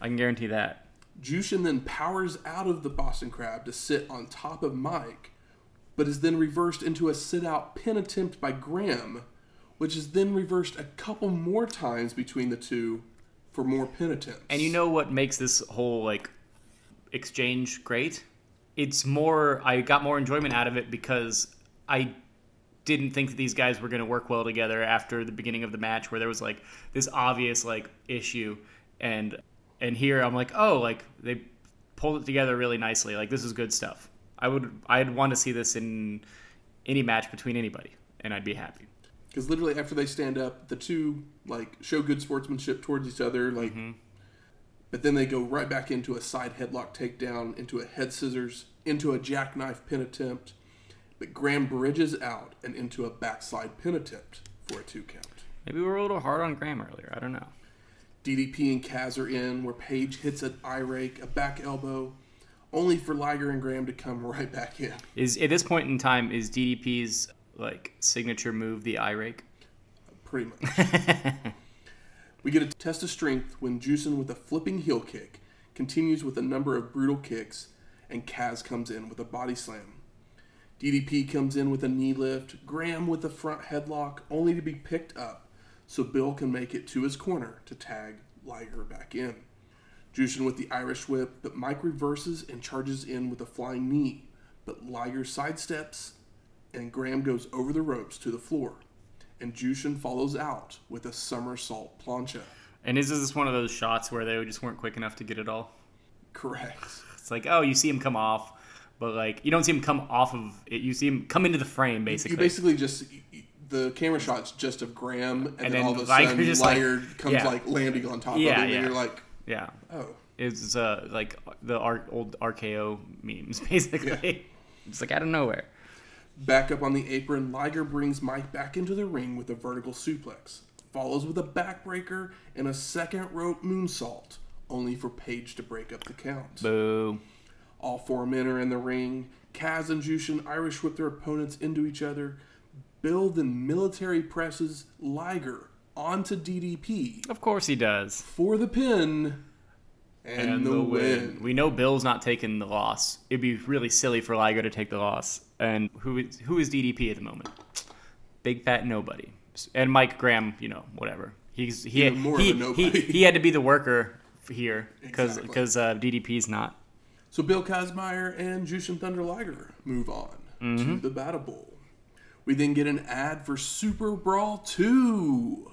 I can guarantee that. Jushin then powers out of the Boston Crab to sit on top of Mike, but is then reversed into a sit out pin attempt by Graham, which is then reversed a couple more times between the two for more pin attempts. And you know what makes this whole like exchange great? It's more I got more enjoyment out of it because I didn't think that these guys were going to work well together after the beginning of the match where there was like this obvious like issue and and here I'm like, "Oh, like they pulled it together really nicely. Like this is good stuff." I would I'd want to see this in any match between anybody and I'd be happy. Because literally after they stand up, the two like show good sportsmanship towards each other, like. Mm-hmm. But then they go right back into a side headlock takedown, into a head scissors, into a jackknife pin attempt. But Graham bridges out and into a backslide pin attempt for a two count. Maybe we were a little hard on Graham earlier. I don't know. DDP and Kaz are in, where Page hits an eye rake, a back elbow, only for Liger and Graham to come right back in. Is at this point in time is DDP's like signature move the eye rake? Pretty much. we get a test of strength when Jushin with a flipping heel kick continues with a number of brutal kicks, and Kaz comes in with a body slam. DDP comes in with a knee lift, Graham with a front headlock, only to be picked up so Bill can make it to his corner to tag Liger back in. Jushin with the Irish whip, but Mike reverses and charges in with a flying knee, but Liger sidesteps and Graham goes over the ropes to the floor, and Jushin follows out with a somersault plancha. And is this one of those shots where they just weren't quick enough to get it all? Correct. It's like, oh, you see him come off, but like you don't see him come off of it. You see him come into the frame basically. You basically just the camera shot's just of Graham, and, then, then all of a Liger sudden just, like- comes yeah. like landing on top Yeah, of him, yeah. and you're like, yeah, oh. it's uh, like the old RKO memes basically. It's like out of nowhere. Back up on the apron, Liger brings Mike back into the ring with a vertical suplex, follows with a backbreaker and a second rope moonsault, only for Page to break up the count. Boo. All four men are in the ring. Kaz and Jushin Irish whip their opponents into each other. Bill then military presses Liger onto DDP Of course he does. for the pin and, the, win. We know Bill's not taking the loss. It'd be really silly for Liger to take the loss. And who is, who is DDP at the moment? Big fat nobody. And Mike Graham, you know, whatever. He's he Even more of he, a nobody. he, he had to be the worker here because Exactly. because uh, DDP's not. So Bill Kazmaier and Jushin Thunder Liger move on Mm-hmm. to the Battle Bowl. We then get an ad for Super Brawl 2.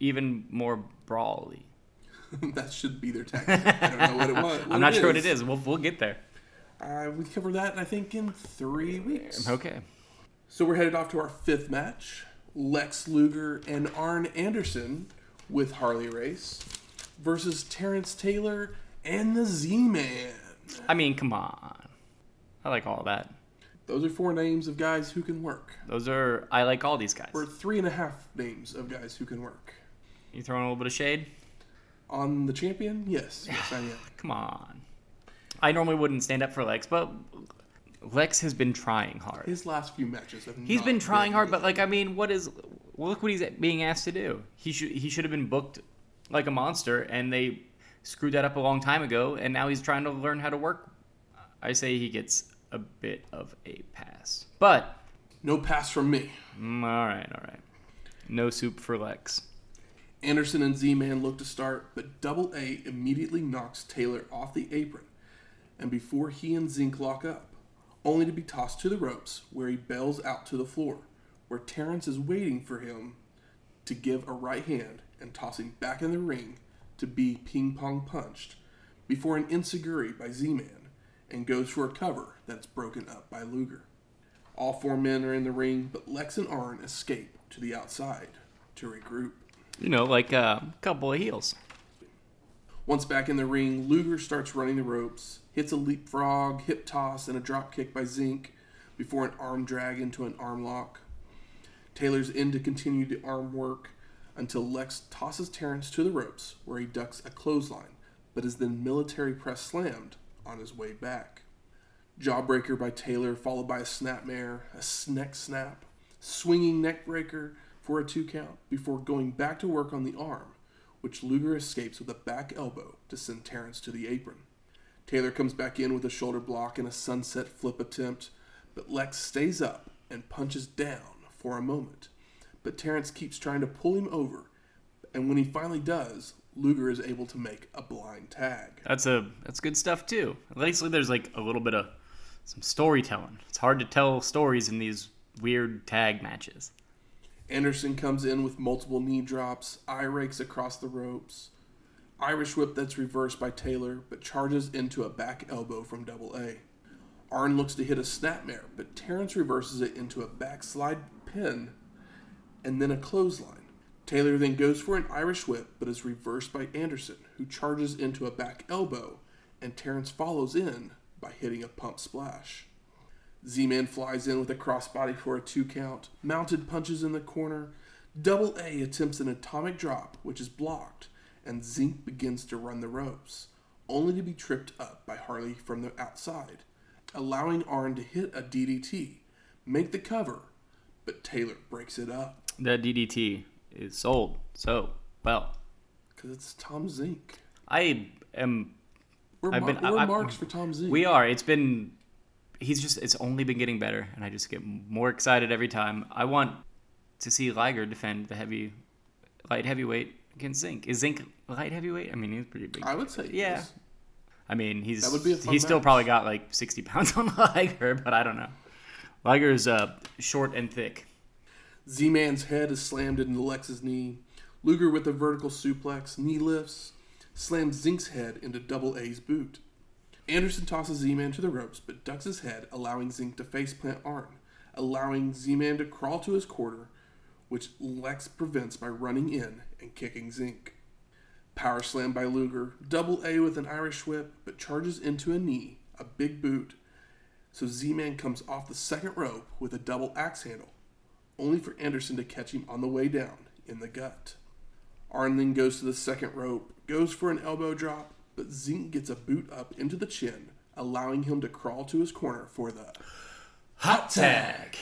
Even more brawly. that should be their tag. I don't know what it was. I'm not sure what it is. We'll we'll get there. Uh, we cover that, I think, in three weeks. Okay. So we're headed off to our fifth match Lex Luger and Arn Anderson with Harley Race versus Terrence Taylor and the Z Man. I mean, come on. I like all that. Those are four names of guys who can work, Those are I like all these guys. or three and a half names of guys who can work. You throwing a little bit of shade? On the champion? Yes, yes, I am. Come on. I normally wouldn't stand up for Lex, but Lex has been trying hard. His last few matches have He's been trying hard, but like I mean, what is? Well, look what he's being asked to do. He should he should have been booked like a monster, and they screwed that up a long time ago, and now he's trying to learn how to work. I say he gets a bit of a pass, but no pass from me. mm, all right, all right, no soup for Lex. Anderson and Z Man look to start, but Double A immediately knocks Taylor off the apron, and before he and Zenk lock up, only to be tossed to the ropes, where he bails out to the floor, where Terrence is waiting for him to give a right hand and tossing back in the ring to be ping pong punched, before an enzuigiri by Z Man, and goes for a cover that's broken up by Luger. All four men are in the ring, but Lex and Arn escape to the outside to regroup. You know, like a couple of heels. Once back in the ring, Luger starts running the ropes, hits a leapfrog, hip toss, and a drop kick by Zenk before an arm drag into an arm lock. Taylor's in to continue the arm work until Lex tosses Terrence to the ropes, where he ducks a clothesline, but is then military press slammed on his way back. Jawbreaker by Taylor, followed by a snapmare, a neck snap, swinging neck breaker for a two count before going back to work on the arm, which Luger escapes with a back elbow to send Terrence to the apron. Taylor comes back in with a shoulder block and a sunset flip attempt, but Lex stays up and punches down for a moment. But Terrence keeps trying to pull him over, and when he finally does, Luger is able to make a blind tag. That's a that's good stuff too. At there's like a little bit of some storytelling. It's hard to tell stories in these weird tag matches. Anderson comes in with multiple knee drops, eye rakes across the ropes. Irish whip that's reversed by Taylor, but charges into a back elbow from Double A. Arn looks to hit a snapmare, but Terrence reverses it into a backslide pin and then a clothesline. Taylor then goes for an Irish whip, but is reversed by Anderson, who charges into a back elbow, and Terrence follows in by hitting a pump splash. Z Man flies in with a crossbody for a two count, mounted punches in the corner. Double A attempts an atomic drop, which is blocked, and Zenk begins to run the ropes, only to be tripped up by Harley from the outside, allowing Arn to hit a DDT, make the cover, but Taylor breaks it up The DDT is sold so well. because it's Tom Zenk. I am. We're, mar- been- we're I- I- marks for Tom Zenk. We are. It's been. He's just. It's only been getting better, and I just get more excited every time. I want to see Liger defend the heavy, light heavyweight against Zenk. Is Zenk light heavyweight? I mean, he's pretty big. I would say Yeah. yes. I mean, he's That would be a he's still probably got like sixty pounds on Liger, but I don't know. Liger's uh, short and thick. Z Man's head is slammed into Lex's knee. Luger with a vertical suplex, knee lifts, slams Zenk's head into Double A's boot. Anderson tosses Z Man to the ropes, but ducks his head, allowing Zenk to faceplant Arn, allowing Z Man to crawl to his quarter, which Lex prevents by running in and kicking Zenk. Power slam by Luger, Double A with an Irish whip, but charges into a knee, a big boot, so Z Man comes off the second rope with a double axe handle only for Anderson to catch him on the way down in the gut. Arn then goes to the second rope, goes for an elbow drop, but Zenk gets a boot up into the chin, allowing him to crawl to his corner for the Hot tag.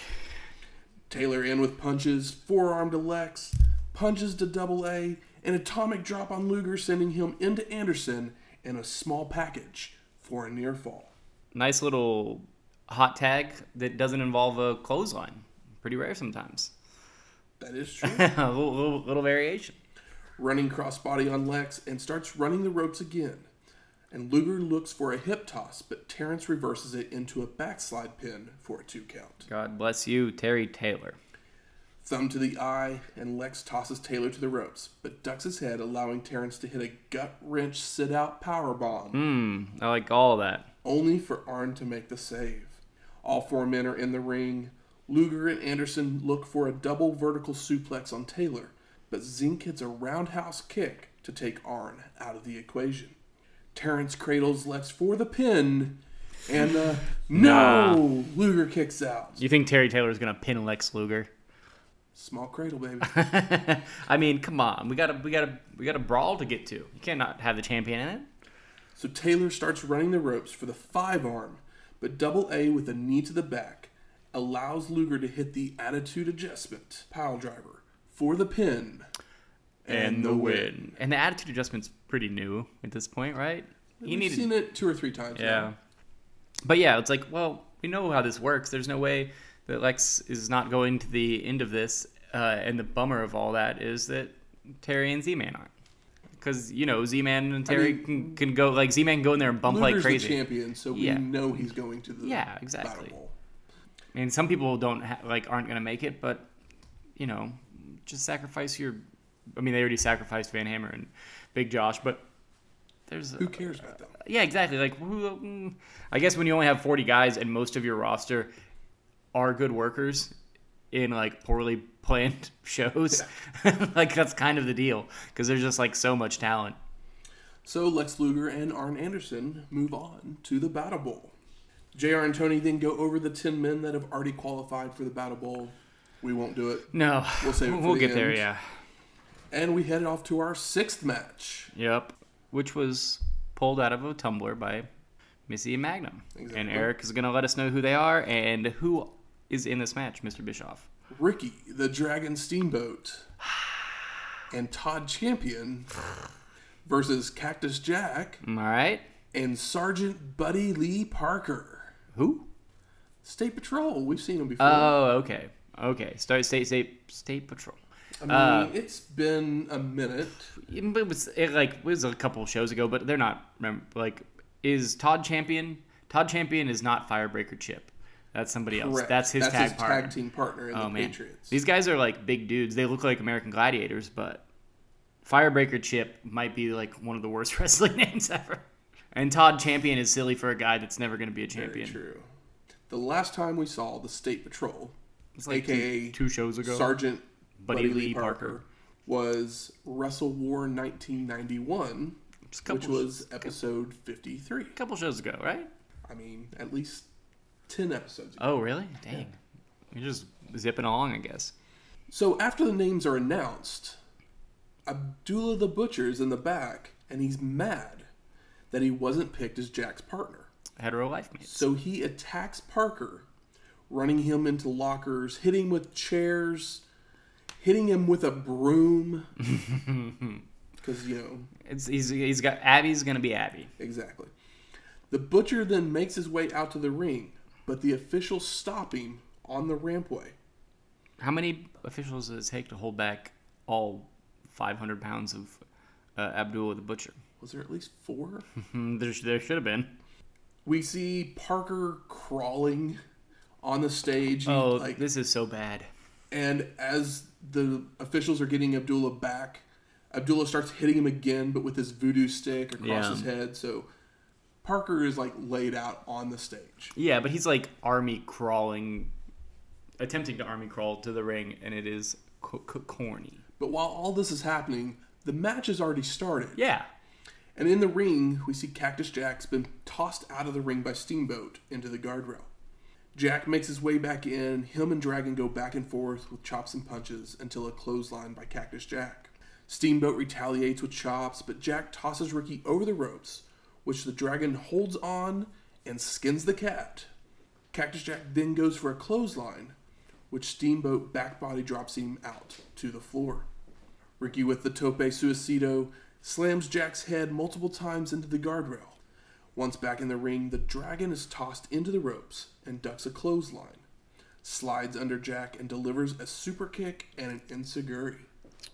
Taylor in with punches, forearm to Lex, punches to Double A, an atomic drop on Luger, sending him into Anderson, and a small package for a near fall. Nice little hot tag that doesn't involve a clothesline. Pretty rare sometimes. That is true. a little, little, little variation. running crossbody on Lex and starts running the ropes again. And Luger looks for a hip toss, but Terrence reverses it into a backslide pin for a two count. God bless you, Terry Taylor. Thumb to the eye, and Lex tosses Taylor to the ropes, but ducks his head, allowing Terrence to hit a gut wrench sit out power bomb, Hmm, I like all of that. only for Arn to make the save. All four men are in the ring. Luger and Anderson look for a double vertical suplex on Taylor, but Zenk hits a roundhouse kick to take Arn out of the equation. Terrence cradles Lex for the pin, and uh, no! Luger kicks out. You think Terry Taylor is gonna pin Lex Luger? Small cradle, baby. I mean, come on, we gotta, we gotta, we got a brawl to get to. You cannot have the champion in it. So Taylor starts running the ropes for the five arm, but Double A with a knee to the back allows Luger to hit the attitude adjustment pile driver for the pin And the win. And the attitude adjustment's pretty new at this point, right? You We've need seen it two or three times. Yeah. now. But yeah, it's like, well, we know how this works. There's no way that Lex is not going to the end of this. Uh, and the bummer of all that is that Terry and Z-Man aren't. Because, you know, Z-Man and Terry mean, can, can go, like, Z-Man go in there and bump Luger's like crazy. the champion, so we Yeah. know he's going to the Yeah, exactly. Battle. And some people don't, ha- like, aren't going to make it, but, you know, just sacrifice your. I mean, they already sacrificed Van Hammer and Big Josh, but there's. Who cares about them? Yeah, exactly. Like, who, mm, I guess when you only have 40 guys and most of your roster are good workers in like poorly planned shows, like that's kind of the deal because there's just like so much talent. So Lex Luger and Arn Anderson move on to the Battle Bowl. JR and Tony then go over the 10 men that have already qualified for the Battle Bowl. We won't do it. No, We'll save it for we'll the get there. Yeah. And we headed off to our sixth match. Yep. Which was pulled out of a tumbler by Missy and Magnum, and Eric is gonna let us know who they are and who is in this match, Mr. Bischoff. Ricky, the Dragon Steamboat, and Todd Champion versus Cactus Jack All right. and Sergeant Buddy Lee Parker. Who? State Patrol, we've seen him before. Oh, okay. Okay. State State State State Patrol. I mean, uh, it's been a minute. It was it like it was a couple shows ago, but they're not. Remember, like, is Todd Champion? Todd Champion is not Firebreaker Chip. That's somebody else. That's his That's tag his partner. tag team partner in oh the man, Patriots. these guys are like big dudes. They look like American Gladiators, but Firebreaker Chip might be like one of the worst wrestling names ever. And Todd Champion is silly for a guy that's never going to be a Very champion. true. The last time we saw the State Patrol, It's like aka two, two shows ago. Sergeant Buddy Buddy, Lee Parker, Parker. was Wrestle War 1991, Just a couple which was episode 53. A couple shows ago, right? I mean, at least 10 episodes ago. Oh, really? Dang. You're just zipping along, I guess. So after the names are announced, Abdullah the Butcher is in the back, and he's mad that he wasn't picked as Jack's partner. Hetero life mates. So he attacks Parker, running him into lockers, hitting him with chairs, hitting him with a broom. Because, you know, It's he's he's got Abby's gonna be Abby. exactly. The Butcher then makes his way out to the ring, but the officials stop him on the rampway. How many officials does it take to hold back all 500 pounds of uh, Abdullah the Butcher? Was there at least four? There, there should have been. we see Parker crawling on the stage. Oh, like, this is so bad. And as the officials are getting Abdullah back, Abdullah starts hitting him again, but with his voodoo stick across Yeah. his head. So Parker is like laid out on the stage. Yeah, but he's like army crawling, attempting to army crawl to the ring, and it is co- co- corny. But while all this is happening, the match has already started. Yeah. And in the ring, we see Cactus Jack's been tossed out of the ring by Steamboat into the guardrail. Jack makes his way back in. Him and Dragon go back and forth with chops and punches until a clothesline by Cactus Jack. Steamboat retaliates with chops, but Jack tosses Ricky over the ropes, which the Dragon holds on and skins the cat. Cactus Jack then goes for a clothesline, which Steamboat back body drops him out to the floor. Ricky with the tope suicida slams Jack's head multiple times into the guardrail. Once back in the ring, the dragon is tossed into the ropes and ducks a clothesline, slides under Jack and delivers a super kick and an enzuigiri.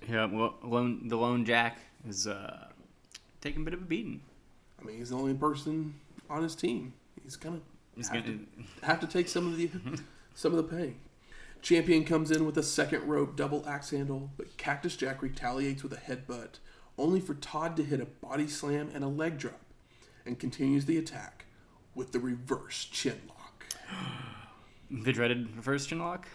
Yeah, well, lone, the lone Jack is uh, taking a bit of a beating. I mean, he's the only person on his team. He's gonna He's have, gonna, to, have to take some of the some of the pain. Champion comes in with a second rope double axe handle, but Cactus Jack retaliates with a headbutt, only for Todd to hit a body slam and a leg drop, and continues the attack with the reverse chin lock. the dreaded reverse chin lock.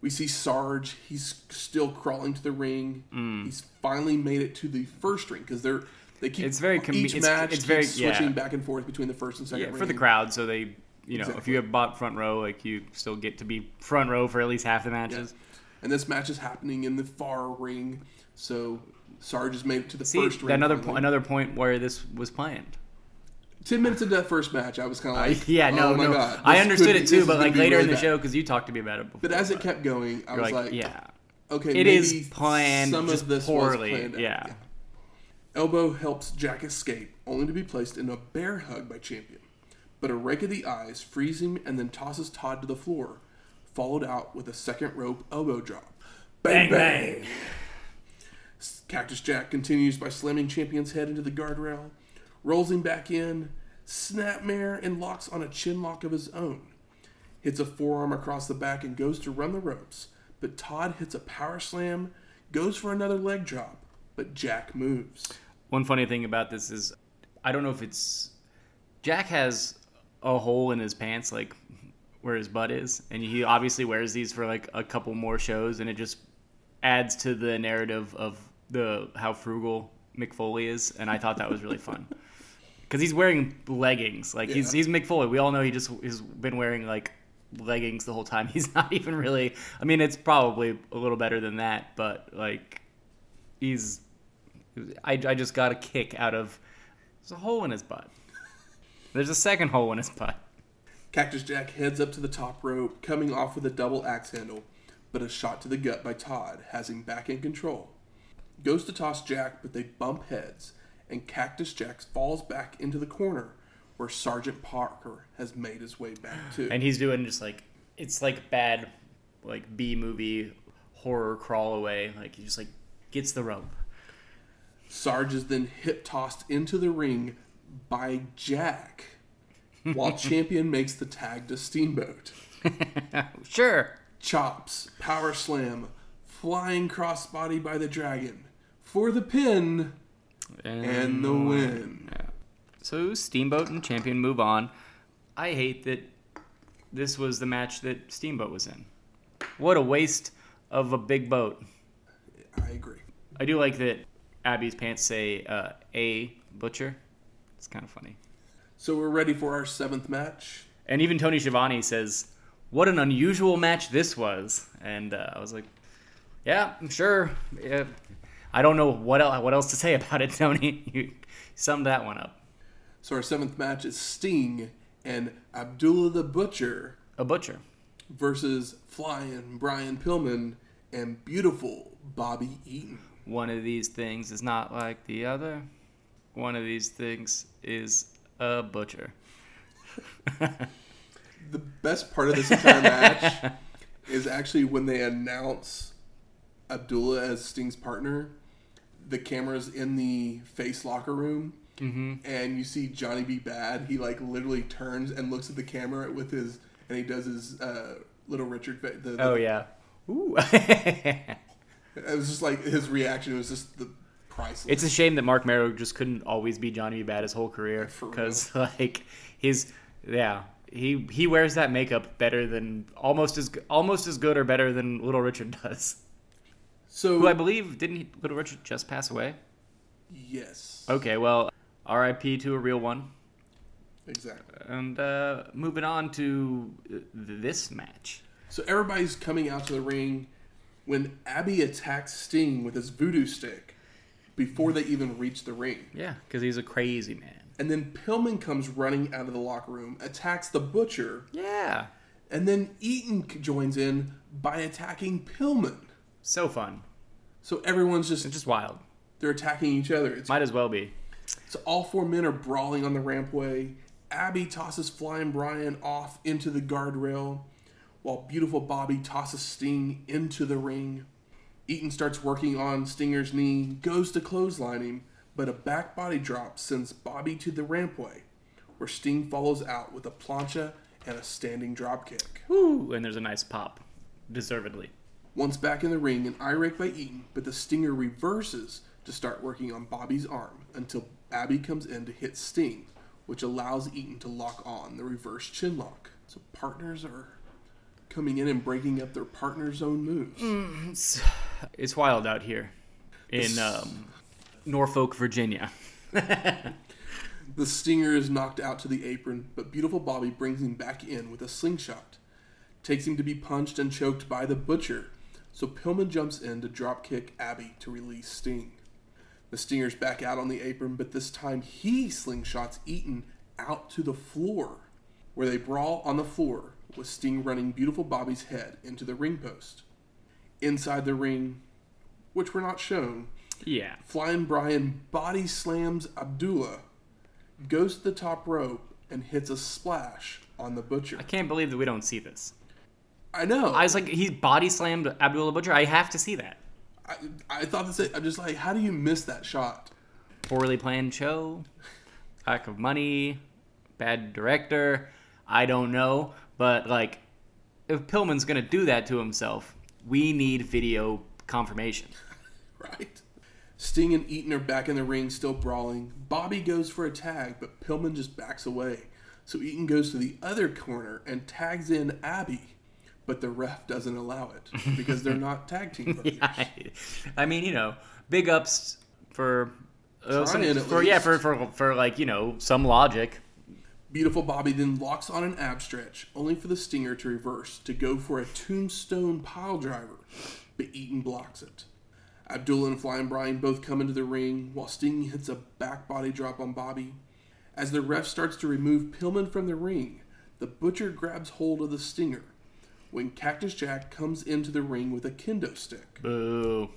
We see Sarge. He's still crawling to the ring. Mm. He's finally made it to the first ring because they're they keep It's very com- each it's- match it's very- switching yeah. back and forth between the first and second Yeah, ring. for the crowd, so they, you know, if you have bought front row, like you still get to be front row for at least half the matches. And this match is happening in the far ring, so Sarge has made it to the See, first ring. another po- another point where this was planned. Ten minutes into that first match, I was kind of uh, like, yeah, no, oh my no, God, I understood could- it too, but like later really in the bad. show, because you talked to me about it before. But as it kept going, I was like, like, yeah, okay, it is planned, Some just of this poorly. was planned out. yeah. Elbow helps Jack escape, only to be placed in a bear hug by Champion. But a rake of the eyes frees him and then tosses Todd to the floor, followed out with a second rope elbow drop. Bang, bang! Cactus Jack continues by slamming Champion's head into the guardrail, rolls him back in, snapmare, and locks on a chin lock of his own. Hits a forearm across the back and goes to run the ropes, but Todd hits a power slam, goes for another leg drop, but Jack moves. One funny thing about this is, I don't know if it's Jack has a hole in his pants, like where his butt is, and he obviously wears these for like a couple more shows, and it just adds to the narrative of the how frugal Mick Foley is, and I thought that was really fun because he's wearing leggings. Like he's Yeah. he's Mick Foley. We all know he just has been wearing like leggings the whole time. He's not even really. I mean, it's probably a little better than that, but like he's. I, I just got a kick out of. There's a hole in his butt. There's a second hole in his butt. Cactus Jack heads up to the top rope, coming off with a double axe handle, but a shot to the gut by Todd has him back in control. Goes to toss Jack, but they bump heads, and Cactus Jack falls back into the corner where Sergeant Parker has made his way back to. And he's doing just like it's like bad, like B movie horror crawl away. Like he just like gets the rope. Sarge is then hip tossed into the ring by Jack, while Champion makes the tag to Steamboat. Sure. Chops, power slam, flying crossbody by the dragon for the pin and the win. Yeah. So Steamboat and Champion move on. I hate that this was the match that Steamboat was in. What a waste of a big boat. I agree. I do like that Abby's pants say uh, a butcher. It's kind of funny. So we're ready for our seventh match. And even Tony Schiavone says, "What an unusual match this was." And uh, I was like, "Yeah, I'm sure." Yeah. I don't know what else, what else to say about it, Tony. You summed that one up. So our seventh match is Sting and Abdullah the Butcher A butcher. versus Flying Brian Pillman and beautiful Bobby Eaton. One of these things is not like the other. One of these things is a butcher. The best part of this entire match is actually when they announce Abdullah as Sting's partner. The camera's in the face locker room, and you see Johnny B. Badd. He like literally turns and looks at the camera with his, and he does his uh, little Richard. The, the, Oh yeah. Ooh. It was just like his reaction was just the priceless. It's a shame that Marc Mero just couldn't always be Johnny B. Badd his whole career because like his yeah he he wears that makeup better than almost as almost as good or better than Little Richard does. So Who I believe didn't he, Little Richard just pass away? yes, Okay, well, R.I.P. to a real one. exactly. And uh, moving on to uh, this match. So everybody's coming out to the ring when Abby attacks Sting with his voodoo stick before they even reach the ring. Yeah, because he's a crazy man. And then Pillman comes running out of the locker room, attacks the butcher, Yeah, and then Eaton joins in by attacking Pillman. So fun. So everyone's just It's just wild. they're attacking each other. It's, Might as well be. so all four men are brawling on the rampway. Abby tosses Flying Brian off into the guardrail, while beautiful Bobby tosses Sting into the ring. Eaton starts working on Stinger's knee, goes to clothesline him, but a back body drop sends Bobby to the rampway, where Sting follows out with a plancha and a standing dropkick. Woo! And there's a nice pop, deservedly. Once back in the ring, an eye rake by Eaton, but the Stinger reverses to start working on Bobby's arm until Abby comes in to hit Sting, which allows Eaton to lock on the reverse chin lock. So partners are coming in and breaking up their partner's own moves. It's, it's wild out here in um, Norfolk, Virginia. The Stinger is knocked out to the apron, but beautiful Bobby brings him back in with a slingshot. Takes him to be punched and choked by the Butcher, so Pillman jumps in to dropkick Abby to release Sting. The Stinger's back out on the apron, but this time he slingshots Eaton out to the floor, where they brawl on the floor, with Sting running beautiful Bobby's head into the ring post. Inside the ring, which were not shown, Yeah. Flying Brian body slams Abdullah, goes to the top rope, and hits a splash on the Butcher. I can't believe that we don't see this. I know. I was like, he body slammed Abdullah Butcher. I have to see that. I, I thought same. I'm just like, how do you miss that shot? Poorly planned show, lack of money, bad director. I don't know. But, like, if Pillman's going to do that to himself, we need video confirmation. Right? Sting and Eaton are back in the ring, still brawling. Bobby goes for a tag, but Pillman just backs away. So Eaton goes to the other corner and tags in Abby, but the ref doesn't allow it because they're not tag team partners. I, I mean, you know, big ups for. Uh, some- for yeah, for, for for like you know some logic. Beautiful Bobby then locks on an ab stretch, only for the Stinger to reverse to go for a tombstone pile driver, but Eaton blocks it. Abdullah and Flying Brian both come into the ring while Sting hits a back body drop on Bobby. As the ref starts to remove Pillman from the ring, the Butcher grabs hold of the Stinger when Cactus Jack comes into the ring with a kendo stick. Boo.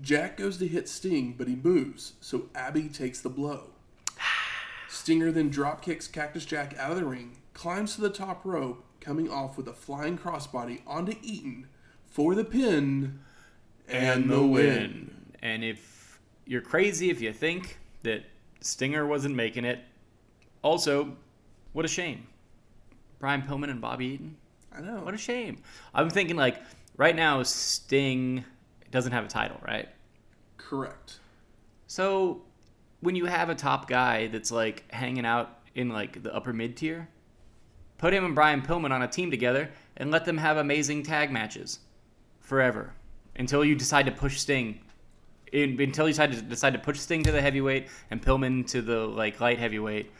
Jack goes to hit Sting, but he moves, so Abby takes the blow. Stinger then drop kicks Cactus Jack out of the ring, climbs to the top rope, coming off with a flying crossbody onto Eaton for the pin and, the win. And if you're crazy if you think that Stinger wasn't making it, also, what a shame. Brian Pillman and Bobby Eaton. I know. What a shame. I'm thinking like right now Sting doesn't have a title, right? Correct. So when you have a top guy that's like hanging out in like the upper mid tier, put him and Brian Pillman on a team together and let them have amazing tag matches forever until you decide to push Sting. In, until you decide to decide to push Sting to the heavyweight and Pillman to the like light heavyweight,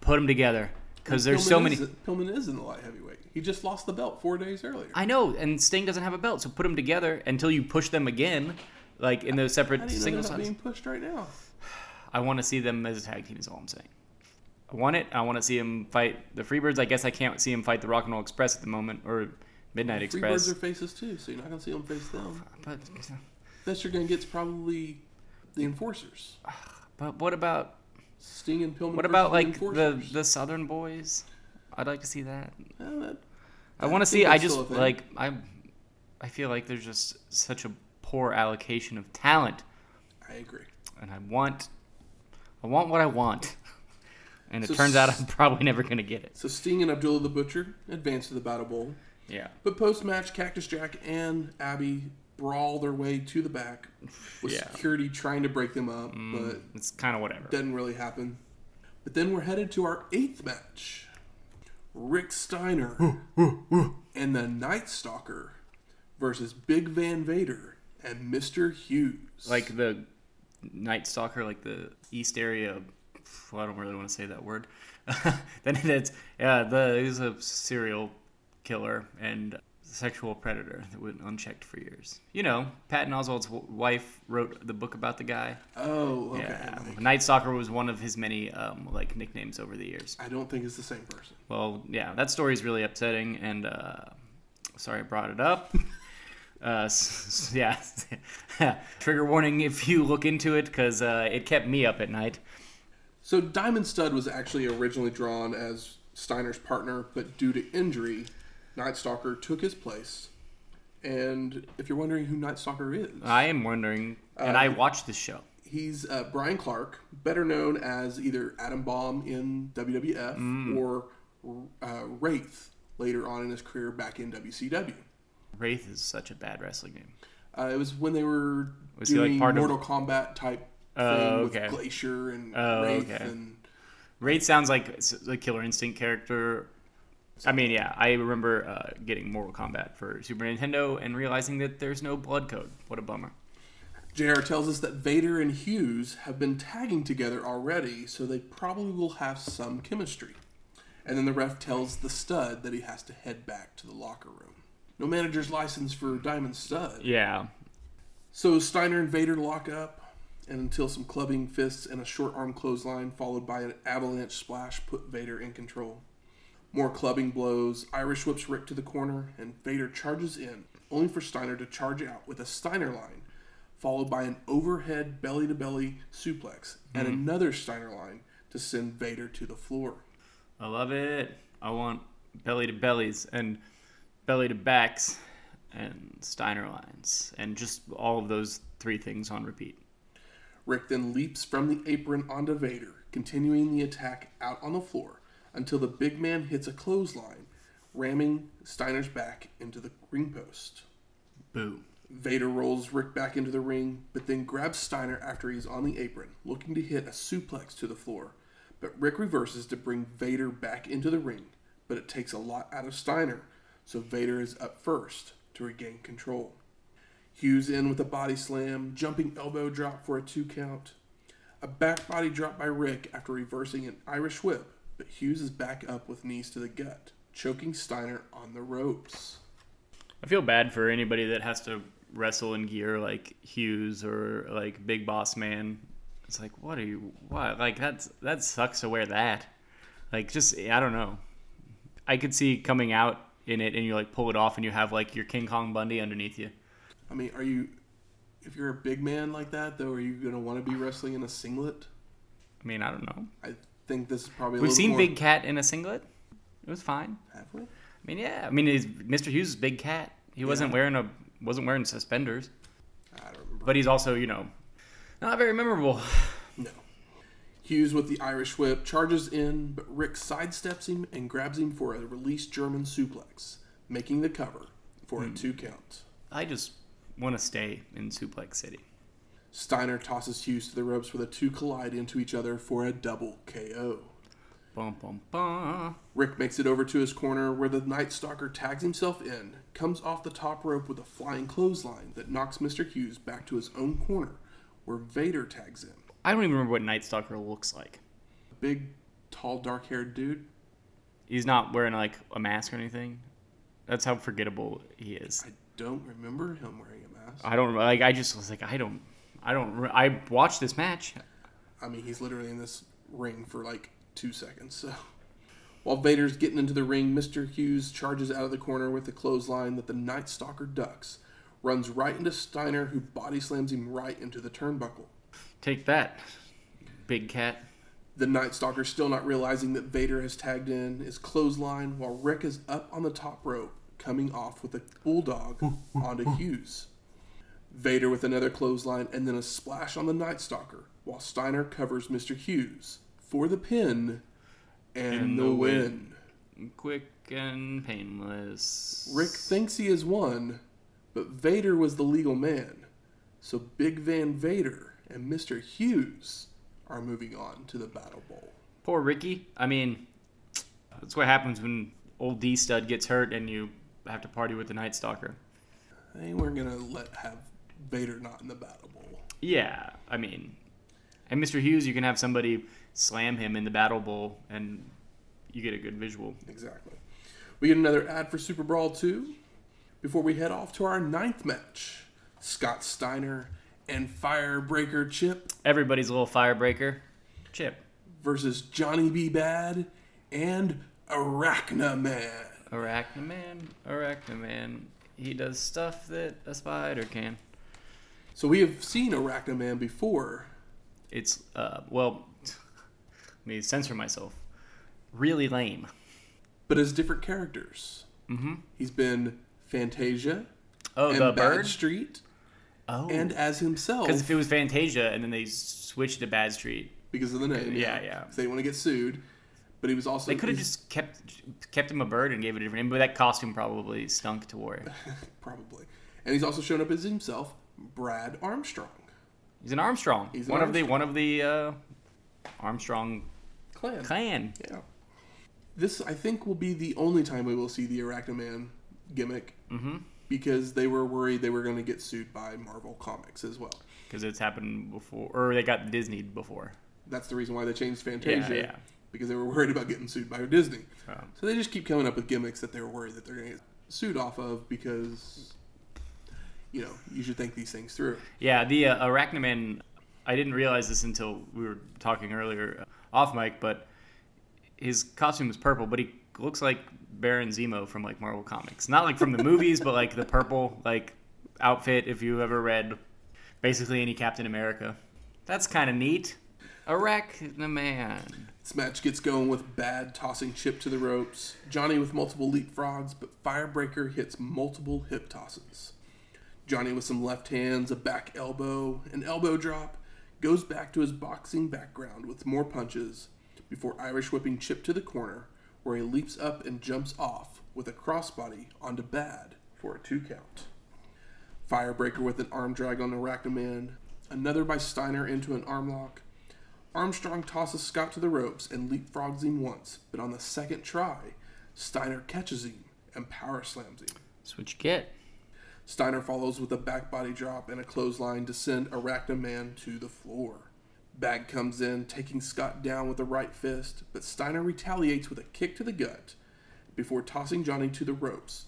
put them together because there's Pillman so many. Is, Pillman is in the light heavyweight. He just lost the belt four days earlier. I know, and Sting doesn't have a belt, so put them together until you push them again, like in those separate How do you know singles. not being pushed right now? I want to see them as a tag team. Is all I'm saying. I want it. I want to see him fight the Freebirds. I guess I can't see him fight the Rock and Roll Express at the moment or Midnight Freebirds Express. Freebirds are faces too, so you're not gonna see them face them. But Best you're gonna get is probably the enforcers. but what about Sting and Pillman. what about like the the Southern Boys? I'd like to see that. Well, that- I want to see. I just still a thing. like I. I feel like there's just such a poor allocation of talent, I agree. and I want. I want what I want, and it So turns out I'm probably never gonna get it. So Sting and Abdullah the Butcher advance to the Battle Bowl, Yeah. but post-match, Cactus Jack and Abby brawl their way to the back, with Yeah. Mm. security trying to break them up, but It's kind of whatever. doesn't really happen. But then we're headed to our eighth match: Rick Steiner and the Night Stalker versus Big Van Vader and Mister Hughes. like the Night Stalker, like the East area. Well, I don't really want to say that word. then it's yeah, the he's a serial killer and sexual predator that went unchecked for years. You know, Patton Oswalt's w- wife wrote the book about the guy. oh, okay. yeah, like, Night Stalker was one of his many um, like nicknames over the years. I don't think it's the same person. Well, yeah, that story is really upsetting, and uh, sorry I brought it up. Uh, s- s- yeah, trigger warning if you look into it because uh, it kept me up at night. So Diamond Stud was actually originally drawn as Steiner's partner, but due to injury, Night Stalker took his place. And if you're wondering who Night Stalker is, I am wondering, and Uh, I watched this show. he's uh, Brian Clark, better known as either Adam Bomb in WWF Mm. or uh, Wraith later on in his career back in WCW. Wraith is such a bad wrestling name. Uh, it was when they were Was he, like, doing part of- Mortal Kombat type thing Oh, with. Glacier and Oh, Wraith okay. and Wraith sounds like a Killer Instinct character. I mean, yeah, I remember uh, getting Mortal Kombat for Super Nintendo and realizing that there's no blood code. What a bummer. JR tells us that Vader and Hughes have been tagging together already, so they probably will have some chemistry. And then the ref tells the stud that he has to head back to the locker room. No manager's license for Diamond Stud. Yeah. So Steiner and Vader lock up, and until some clubbing fists and a short arm clothesline, followed by an avalanche splash, put Vader in control. More clubbing blows, Irish whips Rick to the corner, and Vader charges in, only for Steiner to charge out with a Steiner line, followed by an overhead belly to belly suplex, and hmm. another Steiner line to send Vader to the floor. I love it. I want belly to bellies and belly to backs and Steiner lines and just all of those three things on repeat. Rick then leaps from the apron onto Vader, continuing the attack out on the floor until the big man hits a clothesline, ramming Steiner's back into the ring post. Boo. Vader rolls Rick back into the ring, but then grabs Steiner after he's on the apron, looking to hit a suplex to the floor. But Rick reverses to bring Vader back into the ring, but it takes a lot out of Steiner, so Vader is up first to regain control. Hughes in with a body slam, jumping elbow drop for a two count. A back body drop by Rick after reversing an Irish whip, but Hughes is back up with knees to the gut, choking Steiner on the ropes. I feel bad for anybody that has to wrestle in gear like Hughes or like Big Boss Man. It's like, what are you? What? Like that's that sucks to wear that. Like just I don't know. I could see coming out in it and you like pull it off and you have like your King Kong Bundy underneath you. I mean, are you, if you're a big man like that, though, are you going to want to be wrestling in a singlet? I mean, I don't know. I think this is probably We've seen more, Big Cat in a singlet. It was fine. Have we? I mean, yeah. I mean, Mr. Hughes is Big Cat. He wasn't wearing a wasn't wearing suspenders, I don't remember. but he's also you know not very memorable. No. Hughes with the Irish whip charges in, but Rick sidesteps him and grabs him for a released German suplex, making the cover for a hmm. two count. I just want to stay in Suplex City. Steiner tosses Hughes to the ropes where the two collide into each other for a double KO. Bum bum bum. Rick makes it over to his corner where the Night Stalker tags himself in, comes off the top rope with a flying clothesline that knocks Mr. Hughes back to his own corner where Vader tags in. I don't even remember what Night Stalker looks like. Big, tall, dark haired dude. He's not wearing like a mask or anything. That's how forgettable he is. I don't remember him wearing a mask. I don't like. I just was like, I don't. I don't. I watched this match. I mean, he's literally in this ring for like two seconds. So, while Vader's getting into the ring, Mr. Hughes charges out of the corner with a clothesline that the Night Stalker ducks, runs right into Steiner, who body slams him right into the turnbuckle. Take that, Big Cat. The Night Stalker, still not realizing that Vader has tagged in, is clothesline while Rick is up on the top rope, coming off with a bulldog onto Hughes. Vader with another clothesline and then a splash on the Night Stalker, while Steiner covers Mr. Hughes for the pin and, And the, the win. win. Quick and painless. Rick thinks he has won, but Vader was the legal man. So Big Van Vader and Mr. Hughes are moving on to the Battle Bowl. Poor Ricky. I mean, that's what happens when old D Stud gets hurt and you have to party with the Night Stalker. They weren't gonna let have Vader not in the Battle Bowl. Yeah, I mean, and Mr. Hughes, you can have somebody slam him in the Battle Bowl, and you get a good visual. Exactly. We get another ad for Super Brawl 2 before we head off to our ninth match. Scott Steiner and Firebreaker Chip Everybody's a little firebreaker. Chip. versus Johnny B. Badd and Arachna Man. Arachnaman, Arachnaman. He does stuff that a spider can. So we have seen Arachna Man before. It's, uh, well, let me censor myself. Really lame. but as different characters. Mm-hmm. He's been Fantasia, Oh, and the Bad bird. Street, Oh, and as himself because if it was Fantasia and then they switched to Bad Street, because of the name. Yeah, yeah. They didn't want to get sued, but he was also they could have just kept kept him a bird and gave it a different name. But that costume probably stunk to wear. probably, and he's also shown up as himself, Brad Armstrong. He's an Armstrong. He's an one of the one of the uh, Armstrong Clan. clan. Yeah. This I think will be the only time we will see the Arachnaman gimmick Mm-hmm. because they were worried they were going to get sued by Marvel Comics as well. Because it's happened before, or they got Disney before. That's the reason why they changed Fantasia. yeah. Because they were worried about getting sued by Disney. Oh. So they just keep coming up with gimmicks that they're worried that they're going to get sued off of because, you know, you should think these things through. Yeah, the uh, Arachnaman. I didn't realize this until we were talking earlier uh, off mic, but his costume is purple, but he looks like Baron Zemo from like Marvel Comics. Not like from the movies, but like the purple like outfit. If you ever read basically any Captain America, that's kind of neat. Arachnaman. This match gets going with Badd tossing Chip to the ropes, Johnny with multiple leapfrogs, but Firebreaker hits multiple hip tosses. Johnny with some left hands, a back elbow, an elbow drop, goes back to his boxing background with more punches before Irish whipping Chip to the corner, where he leaps up and jumps off with a crossbody onto Badd for a two count. Firebreaker with an arm drag on Arachnaman, another by Steiner into an arm lock. Armstrong tosses Scott to the ropes and leapfrogs him once, but on the second try, Steiner catches him and power slams him. That's what you get. Steiner follows with a back body drop and a clothesline to send Arachna Man to the floor. Badd comes in, taking Scott down with a right fist, but Steiner retaliates with a kick to the gut before tossing Johnny to the ropes.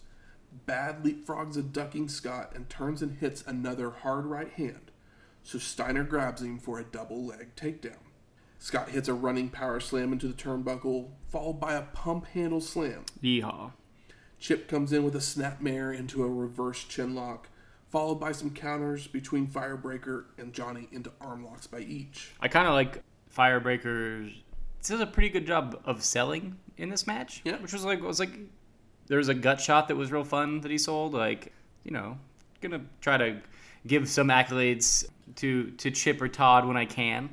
Badd leapfrogs a ducking Scott and turns and hits another hard right hand, so Steiner grabs him for a double leg takedown. Scott hits a running power slam into the turnbuckle, followed by a pump handle slam. Yeehaw. Chip comes in with a snapmare into a reverse chin lock, followed by some counters between Firebreaker and Johnny into arm locks by each. I kind of like Firebreaker. Does a pretty good job of selling in this match. Yeah. which was like was like there was a gut shot that was real fun that he sold. Like you know, gonna try to give some accolades to to Chip or Todd when I can.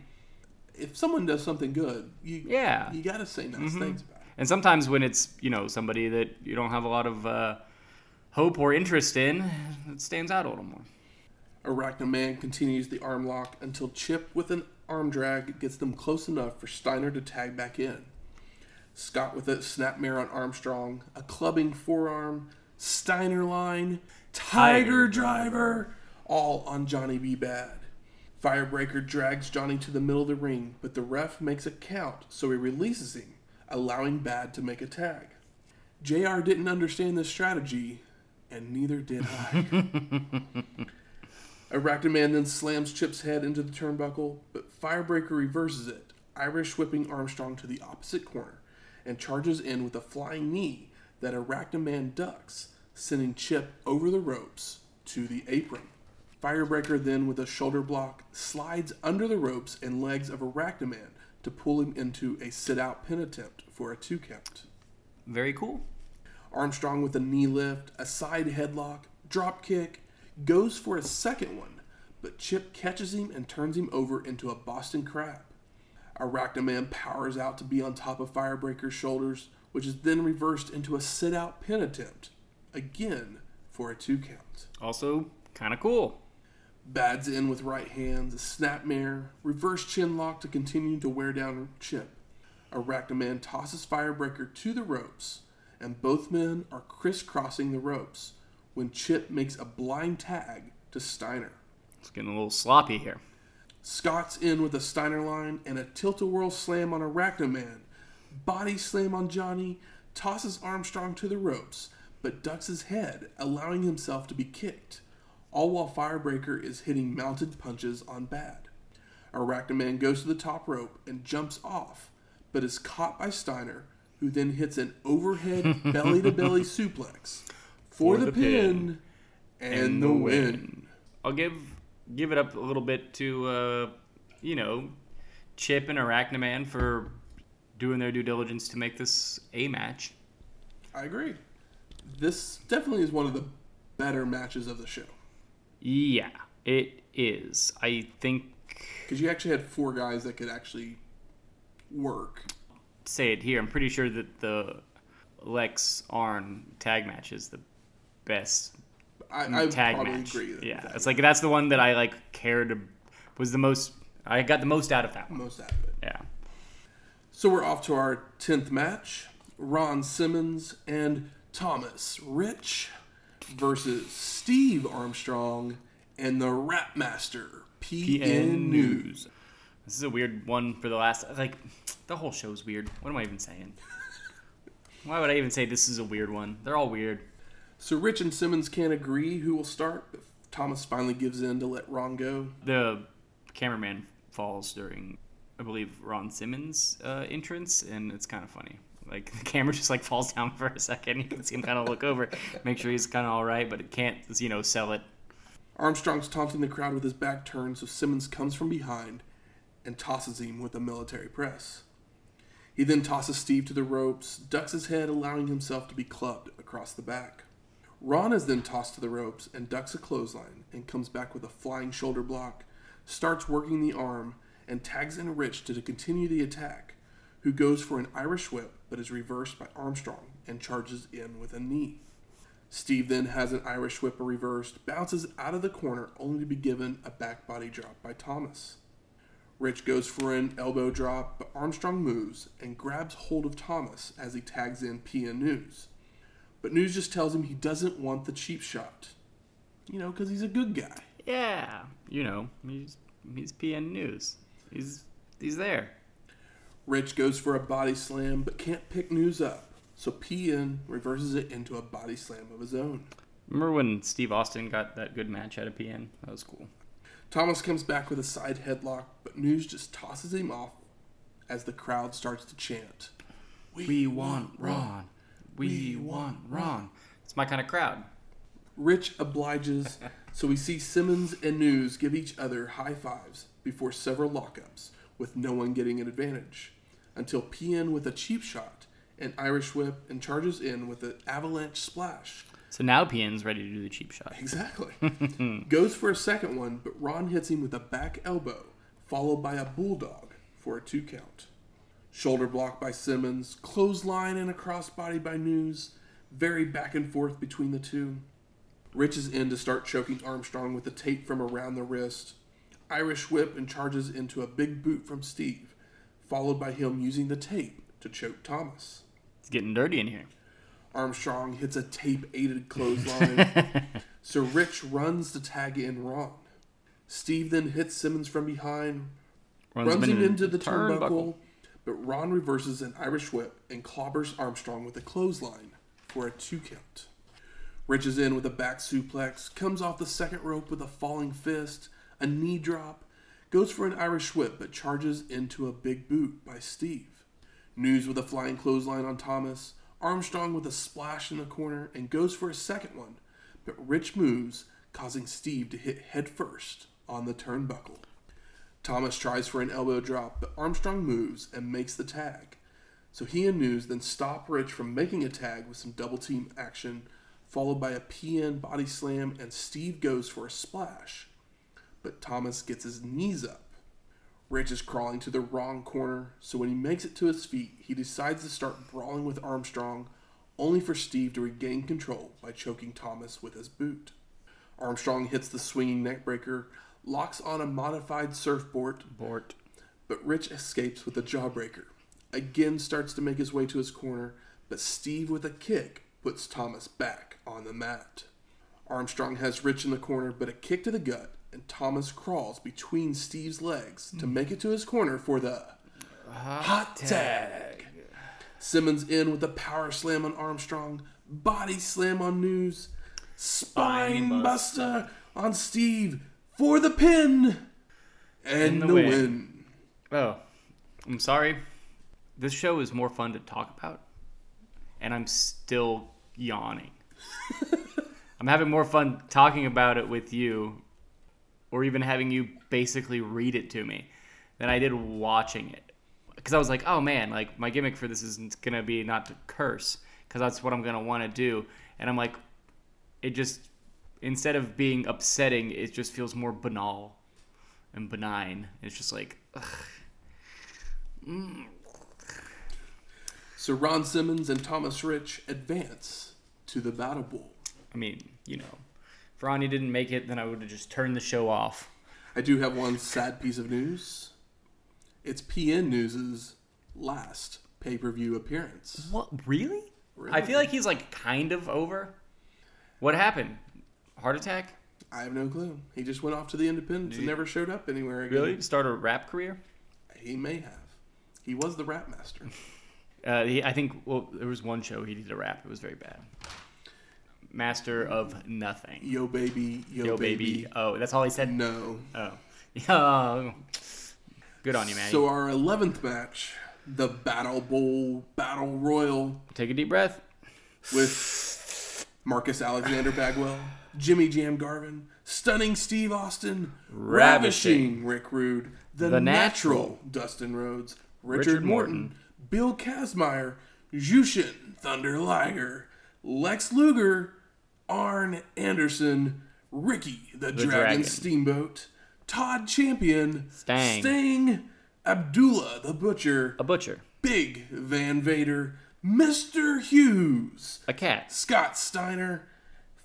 If someone does something good, you Yeah. you gotta say nice mm-hmm. things about it. And sometimes when it's you know somebody that you don't have a lot of uh, hope or interest in, it stands out a little more. Arachnaman continues the arm lock until Chip with an arm drag gets them close enough for Steiner to tag back in. Scott with a snapmare on Armstrong, a clubbing forearm, Steiner line, Tiger Tiger Driver, all on Johnny B. Badd. Firebreaker drags Johnny to the middle of the ring, but the ref makes a count, so he releases him, allowing Badd to make a tag. JR didn't understand this strategy, and neither did I. Arachnaman then slams Chip's head into the turnbuckle, but Firebreaker reverses it, Irish whipping Armstrong to the opposite corner, and charges in with a flying knee that Arachnaman ducks, sending Chip over the ropes to the apron. Firebreaker then, with a shoulder block, slides under the ropes and legs of Arachnaman to pull him into a sit out pin attempt for a two count. Very cool. Armstrong with a knee lift, a side headlock, drop kick, goes for a second one, but Chip catches him and turns him over into a Boston Crab. Arachnaman powers out to be on top of Firebreaker's shoulders, which is then reversed into a sit out pin attempt, again for a two count. Also, kind of cool. Badd's in with right hands, a snapmare, reverse chin lock to continue to wear down Chip. Arachnaman tosses Firebreaker to the ropes, and both men are crisscrossing the ropes when Chip makes a blind tag to Steiner. It's getting a little sloppy here. Scott's in with a Steiner line and a tilt-a-whirl slam on Arachnaman. Body slam on Johnny, tosses Armstrong to the ropes, but ducks his head, allowing himself to be kicked, all while Firebreaker is hitting mounted punches on Badd. Arachnaman goes to the top rope and jumps off, but is caught by Steiner, who then hits an overhead belly-to-belly suplex for, the, pin, and, the win. I'll give give it up a little bit to uh, you know Chip and Arachnaman for doing their due diligence to make this a match. I agree. This definitely is one of the better matches of the show. Yeah, it is. I think Because you actually had four guys that could actually work. say it here. I'm pretty sure that the Lex Arn tag match is the best I, I tag match. yeah, it's like that's the one that I like cared was the most. I got the most out of that one. most out of it. Yeah. So we're off to our 10th match Ron Simmons and Thomas Rich versus Steve Armstrong and the Rap Master PN, PN News. This is a weird one for the last. Like, the whole show's weird. What am I even saying? Why would I even say this is a weird one? They're all weird. So Rich and Simmons can't agree who will start, but Thomas finally gives in to let Ron go. The cameraman falls during, I believe, Ron Simmons' uh, entrance, and it's kind of funny. Like the camera just like falls down for a second. You can see him kind of look over, make sure he's kind of all right, but it can't, you know, sell it. Armstrong's taunting the crowd with his back turned, so Simmons comes from behind and tosses him with a military press. He then tosses Steve to the ropes, ducks his head, allowing himself to be clubbed across the back. Ron is then tossed to the ropes and ducks a clothesline and comes back with a flying shoulder block, starts working the arm, and tags in Rich to continue the attack, who goes for an Irish whip but is reversed by Armstrong and charges in with a knee. Steve then has an Irish whip reversed, bounces out of the corner only to be given a back body drop by Thomas. Rich goes for an elbow drop, but Armstrong moves and grabs hold of Thomas as he tags in PN News. But News just tells him he doesn't want the cheap shot. You know, because he's a good guy. Yeah, you know, he's he's PN News. He's he's there. Rich goes for a body slam, but can't pick News up, so PN reverses it into a body slam of his own. Remember when Steve Austin got that good match out of PN? That was cool. Thomas comes back with a side headlock, but News just tosses him off as the crowd starts to chant. We want Ron. We want Ron. It's my kind of crowd. Rich obliges, so we see Simmons and News give each other high fives before several lockups, with no one getting an advantage, until PN with a cheap shot, an Irish whip, and charges in with an avalanche splash. So now PN's ready to do the cheap shot. Exactly. Goes for a second one, but Ron hits him with a back elbow, followed by a bulldog for a two count. Shoulder block by Simmons, clothesline and a crossbody by News, very back and forth between the two. Rich is in to start choking Armstrong with the tape from around the wrist. Irish whip and charges into a big boot from Steve, followed by him using the tape to choke Thomas. It's getting dirty in here. Armstrong hits a tape aided clothesline. so Rich runs to tag in Ron. Steve then hits Simmons from behind, runs, him into the turnbuckle, but Ron reverses an Irish whip and clobbers Armstrong with a clothesline for a two count. Rich is in with a back suplex, comes off the second rope with a falling fist, a knee drop, goes for an Irish whip but charges into a big boot by Steve. News with a flying clothesline on Thomas, Armstrong with a splash in the corner and goes for a second one, but Rich moves, causing Steve to hit headfirst on the turnbuckle. Thomas tries for an elbow drop, but Armstrong moves and makes the tag. So he and News then stop Rich from making a tag with some double team action, followed by a PN body slam, and Steve goes for a splash. But Thomas gets his knees up. Rich is crawling to the wrong corner, so when he makes it to his feet, he decides to start brawling with Armstrong, only for Steve to regain control by choking Thomas with his boot. Armstrong hits the swinging neckbreaker, locks on a modified surfboard, Bort. but Rich escapes with a jawbreaker. Again starts to make his way to his corner, but Steve with a kick puts Thomas back on the mat. Armstrong has Rich in the corner, but a kick to the gut, and Thomas crawls between Steve's legs to make it to his corner for the hot tag. Simmons in with a power slam on Armstrong, body slam on News, spine Spine buster on Steve for the pin, and the the win. win. Oh, I'm sorry. This show is more fun to talk about, and I'm still yawning. I'm having more fun talking about it with you, or even having you basically read it to me, than I did watching it. Because I was like, oh man, like my gimmick for this is gonna be not to curse, because that's what I'm gonna want to do, and I'm like, it just instead of being upsetting, it just feels more banal and benign. It's just like, ugh. So Ron Simmons and Thomas Rich advance to the Battle Bowl. I mean, you know, if Ronnie didn't make it, then I would have just turned the show off. I do have one sad piece of news. It's PN News's last pay per view appearance. What? Really? Really? I feel like he's like kind of over. What happened? Heart attack? I have no clue. He just went off to the Independence and never showed up anywhere again. Really? Start a rap career? He may have. He was the rap master. Uh, he, I think. Well, there was one show he did a rap. It was very bad. Master of nothing. Yo baby, yo, Yo, baby. Oh, that's all he said. No. Oh. Good on you, man. So our eleventh match, the Battle Bowl Battle Royal Take a deep breath. with Marcus Alexander Bagwell, Jimmy Jam Garvin, stunning Steve Austin, ravishing, Ravishing. Rick Rude, the, The natural, Natural. Dustin Rhodes, Richard, Richard Morton, Morton. Bill Kazmaier, Jushin Thunder Liger, Lex Luger, Arn Anderson, Ricky the, Dragon, Dragon. Steamboat, Todd Champion, Stang. Sting, Abdullah the Butcher, A butcher. Big Van Vader, Mr. Hughes, A cat. Scott Steiner,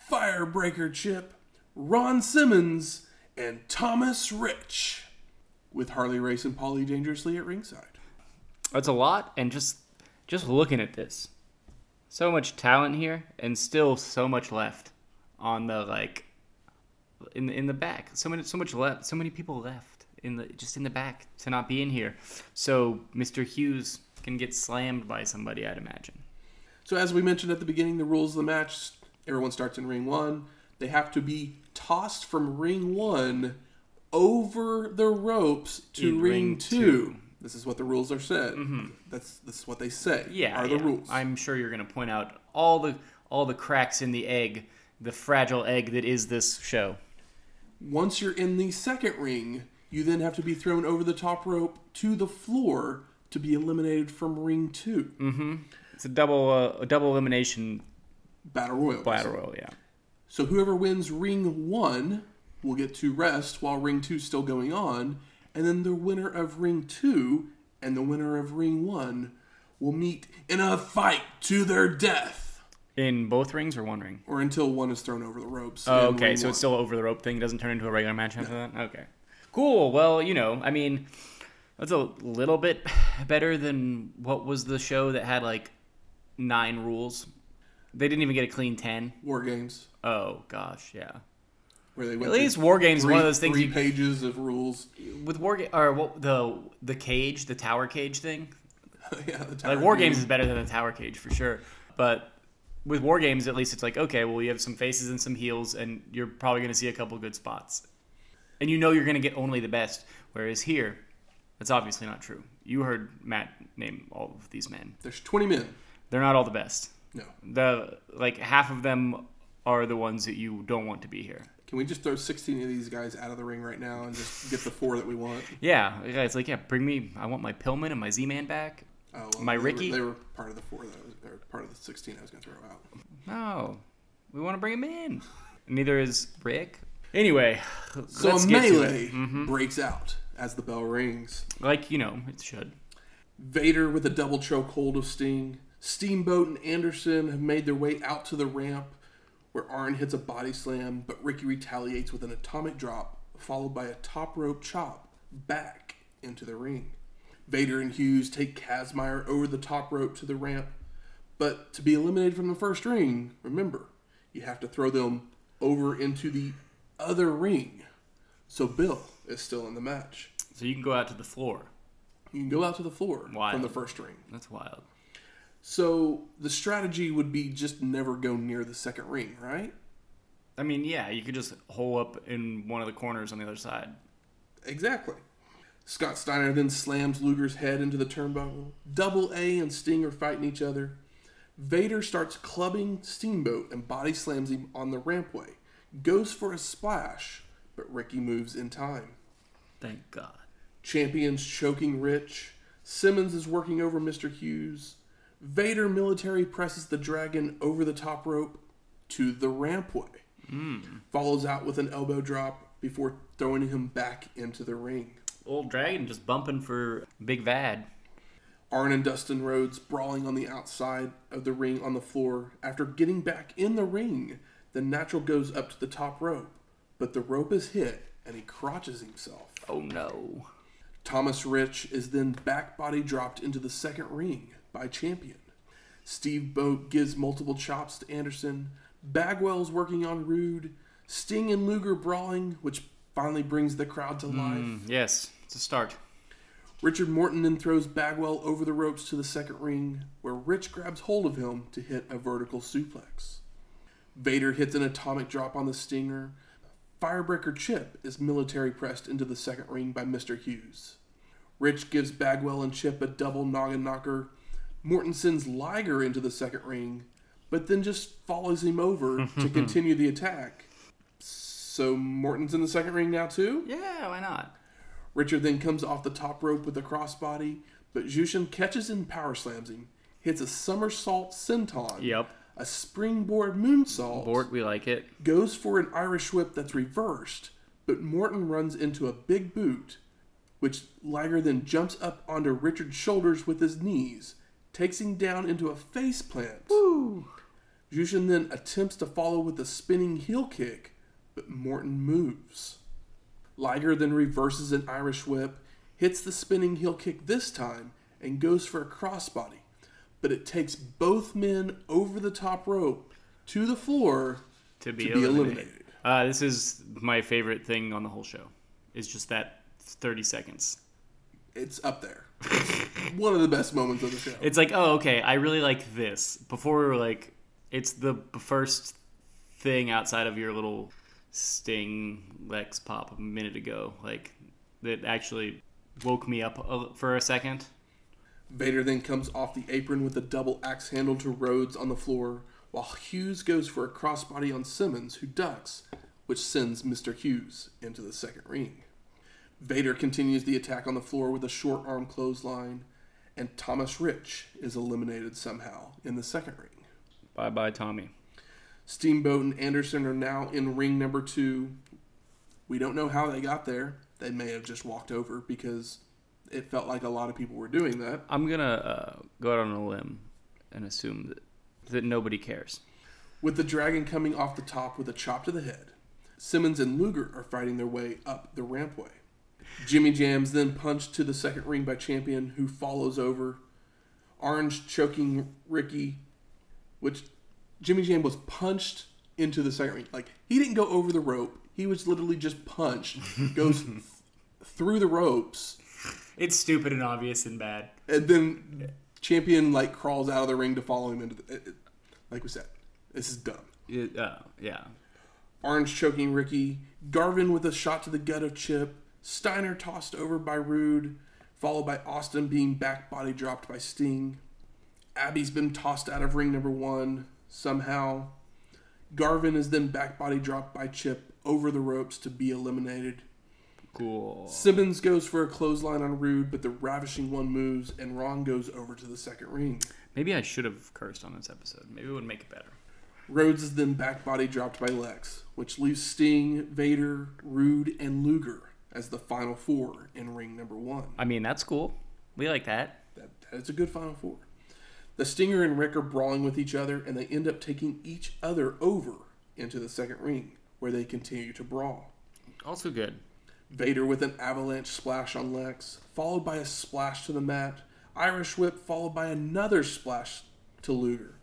Firebreaker Chip, Ron Simmons, and Thomas Rich, with Harley Race and Polly dangerously at ringside. That's a lot, and just just looking at this, so much talent here, and still so much left on the like in in the back. So many so much left. So many people left in the just in the back to not be in here. So Mr. Hughes can get slammed by somebody, I'd imagine. So, as we mentioned at the beginning, the rules of the match everyone starts in ring one. They have to be tossed from ring one over the ropes to In ring, ring two. two. This is what the rules are said. That's this is what they say. Mm-hmm. Yeah, are the yeah. rules. I'm sure you're gonna point out all the all the cracks in the egg, the fragile egg that is this show. Once you're in the second ring, you then have to be thrown over the top rope to the floor to be eliminated from ring two. mm-hmm. It's a double uh, a double elimination Battle Royal. battle royal. Yeah. So whoever wins ring one will get to rest while ring two's still going on, and then the winner of ring two and the winner of ring one will meet in a fight to their death, In both rings or one ring? or until one is thrown over the ropes. Oh, okay. So one. it's still over the rope thing. It doesn't turn into a regular match after that. Okay. Cool. Well, you know, I mean, that's a little bit better than what was the show that had like nine rules. They didn't even get a clean ten. war games Oh gosh, yeah. Where they went At least War Games is three, one of those things three you- pages of rules. With war or what the the cage, the tower cage thing. yeah, the tower Like War Game. Games is better than the tower cage for sure. But with War Games, at least it's like okay, well, you have some faces and some heels, and you're probably going to see a couple good spots, and you know you're going to get only the best. Whereas here, that's obviously not true. You heard Matt name all of these men. There's 20 men. They're not all the best. No. The like half of them are the ones that you don't want to be here. Can we just throw 16 of these guys out of the ring right now and just get the four that we want? Yeah, yeah, it's like yeah, bring me. I want my Pillman and my Z-Man back. Oh, well, My they were- Ricky? They were, part of the four that I was, or part of the 16 I was going to throw out. No, we want to bring him in. Neither is Rick. Anyway, So a melee. Mm-hmm. breaks out as the bell rings. Like you know, it should. Vader with a double choke hold of Sting. Steamboat and Anderson have made their way out to the ramp where Arn hits a body slam, but Ricky retaliates with an atomic drop, followed by a top rope chop back into the ring. Vader and Hughes take Kazmaier over the top rope to the ramp, but to be eliminated from the first ring, remember, you have to throw them over into the other ring. So Bill is still in the match. So you can go out to the floor. You can go out to the floor Wild. from the first ring. That's wild. So the strategy would be just never go near the second ring, right? I mean, yeah, you could just hole up in one of the corners on the other side. Exactly. Scott Steiner then slams Luger's head into the turnbuckle. Double A and Sting are fighting each other. Vader starts clubbing Steamboat and body slams him on the rampway. Goes for a splash, but Ricky moves in time. Thank God. Champions choking Rich. Simmons is working over Mr. Hughes. Vader military presses the dragon over the top rope to the rampway. Hmm. follows out with an elbow drop before throwing him back into the ring. Old Dragon just bumping for Big Vad. Arn and Dustin Rhodes brawling on the outside of the ring on the floor. After getting back in the ring, the natural goes up to the top rope, but the rope is hit and he crotches himself. Oh no. Thomas Rich is then back body dropped into the second ring by Champion. Steamboat gives multiple chops to Anderson. Bagwell's working on Rude. Sting and Luger brawling, which finally brings the crowd to life. Mm, yes, it's a start. Richard Morton then throws Bagwell over the ropes to the second ring, where Rich grabs hold of him to hit a vertical suplex. Vader hits an atomic drop on the Stinger. Firebreaker Chip is military pressed into the second ring by Mr. Hughes. Rich gives Bagwell and Chip a double noggin knocker. Morton sends Liger into the second ring, but then just follows him over to continue the attack. So Morton's in the second ring now too? Yeah, why not? Richard then comes off the top rope with a crossbody, but Jushin catches and power slams him, hits a somersault senton, Yep. a springboard moonsault, Bort, we like it. goes for an Irish whip that's reversed, but Morton runs into a big boot, which Liger then jumps up onto Richard's shoulders with his knees, takes him down into a face plant. Jushin then attempts to follow with a spinning heel kick, but Morton moves. Liger then reverses an Irish whip, hits the spinning heel kick this time, and goes for a crossbody. But it takes both men over the top rope to the floor To be, to be eliminated. eliminated. Uh, this is my favorite thing on the whole show. Is just that 30 seconds. It's up there. One of the best moments of the show. It's like, oh, okay, I really like this. Before we were like, it's the first thing outside of your little Sting Lex pop a minute ago, like that actually woke me up a, for a second. Vader then comes off the apron with a double axe handle to Rhodes on the floor, while Hughes goes for a crossbody on Simmons, who ducks, which sends Mr. Hughes into the second ring. Vader continues the attack on the floor with a short arm clothesline, and Thomas Rich is eliminated somehow in the second ring. Bye bye, Tommy. Steamboat and Anderson are now in ring number two. We don't know how they got there. They may have just walked over because it felt like a lot of people were doing that. I'm gonna uh, go out on a limb and assume that that nobody cares. with the dragon coming off the top with a chop to the head. Simmons and Luger are fighting their way up the rampway. Jimmy Jams then punched to the second ring by Champion, who follows over. Arn's choking Ricky, which Jimmy Jam was punched into the second ring. Like, he didn't go over the rope, he was literally just punched, goes th- through the ropes, It's stupid and obvious and bad. and then Champion, like, crawls out of the ring to follow him into the. it- it- like we said, this is dumb. It, uh, yeah. Arn's choking Ricky, Garvin with a shot to the gut of Chip, Steiner tossed over by Rude, followed by Austin being back body dropped by Sting. Abby's been tossed out of ring number one somehow. Garvin is then back body dropped by Chip over the ropes to be eliminated. Cool. Simmons goes for a clothesline on Rude, but the ravishing one moves, and Ron goes over to the second ring. Maybe I should have cursed on this episode. Maybe it would make it better. Rhodes is then back body dropped by Lex, which leaves Sting, Vader, Rude, and Luger as the final four in ring number one. I mean, that's cool. We like that. That, that is a good final four. The Stinger and Rick are brawling with each other, and they end up taking each other over into the second ring, where they continue to brawl. Also good. Vader with an avalanche splash on Lex, followed by a splash to the mat. Irish whip, followed by another splash to Luger.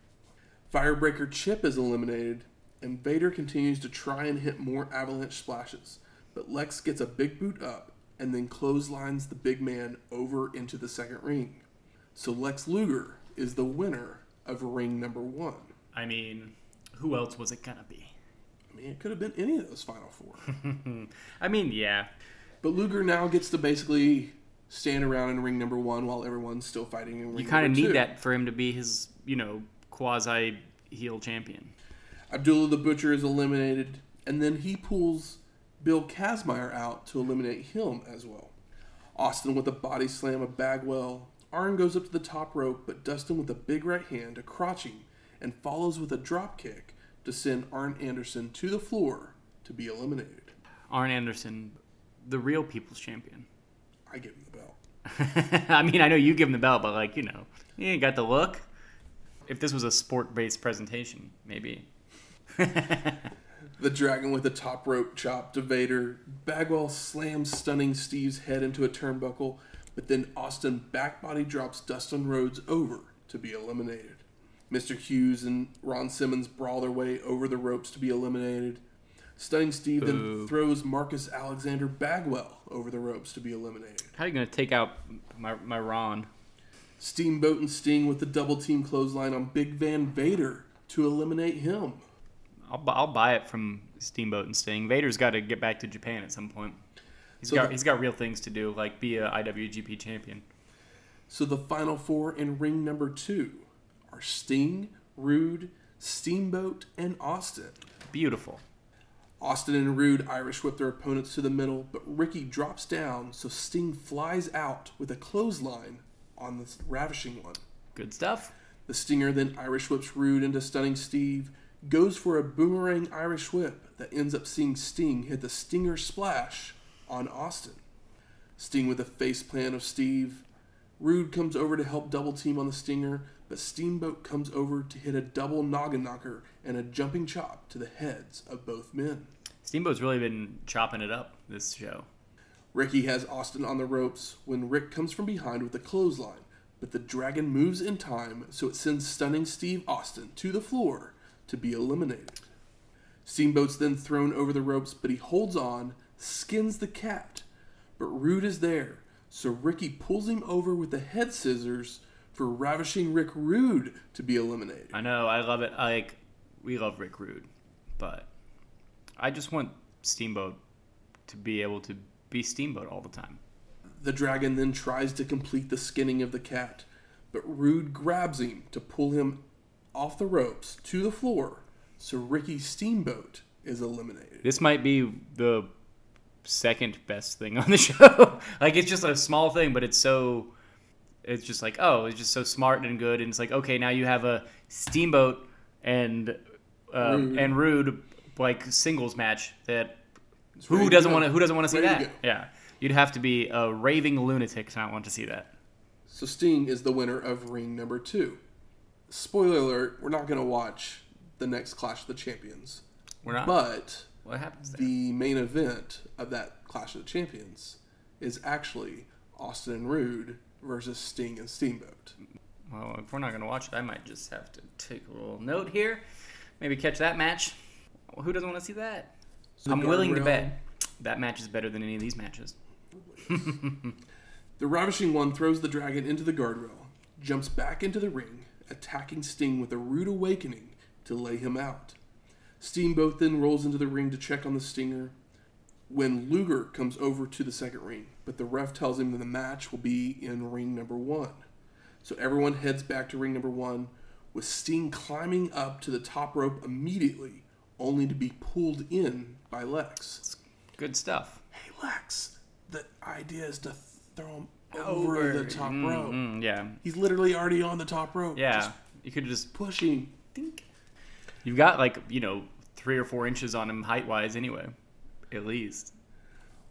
Firebreaker Chip is eliminated, and Vader continues to try and hit more avalanche splashes. But Lex gets a big boot up and then clotheslines the big man over into the second ring. So Lex Luger is the winner of ring number one. I mean, who else was it gonna be? I mean, it could have been any of those final four. I mean, yeah. But Luger now gets to basically stand around in ring number one while everyone's still fighting in ring You kind of need two. that for him to be his, you know, quasi heel champion. Abdullah the Butcher is eliminated, and then he pulls Bill Kazmaier out to eliminate him as well. Austin with a body slam of Bagwell. Arn goes up to the top rope, but Dustin with a big right hand, a crotching, and follows with a drop kick to send Arn Anderson to the floor to be eliminated. Arn Anderson, the real people's champion. I give him the belt. I mean, I know you give him the belt, but like, you know, he ain't got the look. If this was a sport-based presentation, maybe. The dragon with the top rope chop to Vader. Bagwell slams stunning Steve's head into a turnbuckle, but then Austin backbody drops Dustin Rhodes over to be eliminated. Mr. Hughes and Ron Simmons brawl their way over the ropes to be eliminated. Stunning Steve then throws Marcus Alexander Bagwell over the ropes to be eliminated. How are you gonna take out my my Ron? Steamboat and Sting with the double team clothesline on Big Van Vader to eliminate him. I'll, I'll buy it from Steamboat and Sting. Vader's got to get back to Japan at some point. He's So got the- he's got real things to do, like be a IWGP champion. So the final four in ring number two are Sting, Rude, Steamboat, and Austin. Beautiful. Austin and Rude Irish whip their opponents to the middle, but Ricky drops down, so Sting flies out with a clothesline on the ravishing one. Good stuff. The Stinger then Irish whips Rude into stunning Steve, goes for a boomerang Irish whip that ends up seeing Sting hit the Stinger splash on Austin. Sting with a face plan of Steve. Rude comes over to help double team on the Stinger, but Steamboat comes over to hit a double noggin knocker and a jumping chop to the heads of both men. Steamboat's really been chopping it up this show. Ricky has Austin on the ropes when Rick comes from behind with a clothesline, but the dragon moves in time, so it sends stunning Steve Austin to the floor to be eliminated. Steamboat's then thrown over the ropes, but he holds on, skins the cat, but Rude is there, so Ricky pulls him over with the head scissors for ravishing Rick Rude to be eliminated. I know. I love it. I like we love Rick Rude, but I just want Steamboat to be able to be Steamboat all the time. The dragon then tries to complete the skinning of the cat, but Rude grabs him to pull him off the ropes to the floor, so Ricky Steamboat is eliminated. This might be the second best thing on the show. like it's just a small thing, but it's so it's just like oh, it's just so smart and good, and it's like okay, now you have a Steamboat and uh, Rude. and Rude like singles match that who doesn't want to who doesn't want to see Ready that? Yeah, you'd have to be a raving lunatic to not want to see that. So Sting is the winner of ring number two. Spoiler alert, we're not going to watch the next Clash of the Champions. We're not. But what happens there? the main event of that Clash of the Champions is actually Austin and Rude versus Sting and Steamboat. Well, if we're not going to watch it, I might just have to take a little note here. Maybe catch that match. Well, who doesn't want to see that? I'm willing to bet that match is better than any of these matches. The Ravishing One throws the dragon into the guardrail, jumps back into the ring, attacking Sting with a rude awakening to lay him out. Steamboat then rolls into the ring to check on the Stinger when Luger comes over to the second ring, but the ref tells him that the match will be in ring number one. So everyone heads back to ring number one, with Sting climbing up to the top rope immediately, only to be pulled in by Lex. Good stuff. Hey Lex, the idea is to throw him over, the top Mm, rope. mm, yeah. He's literally already on the top rope. Yeah. Just you could just. push him. You've got like, you know, three or four inches on him height wise anyway. At least.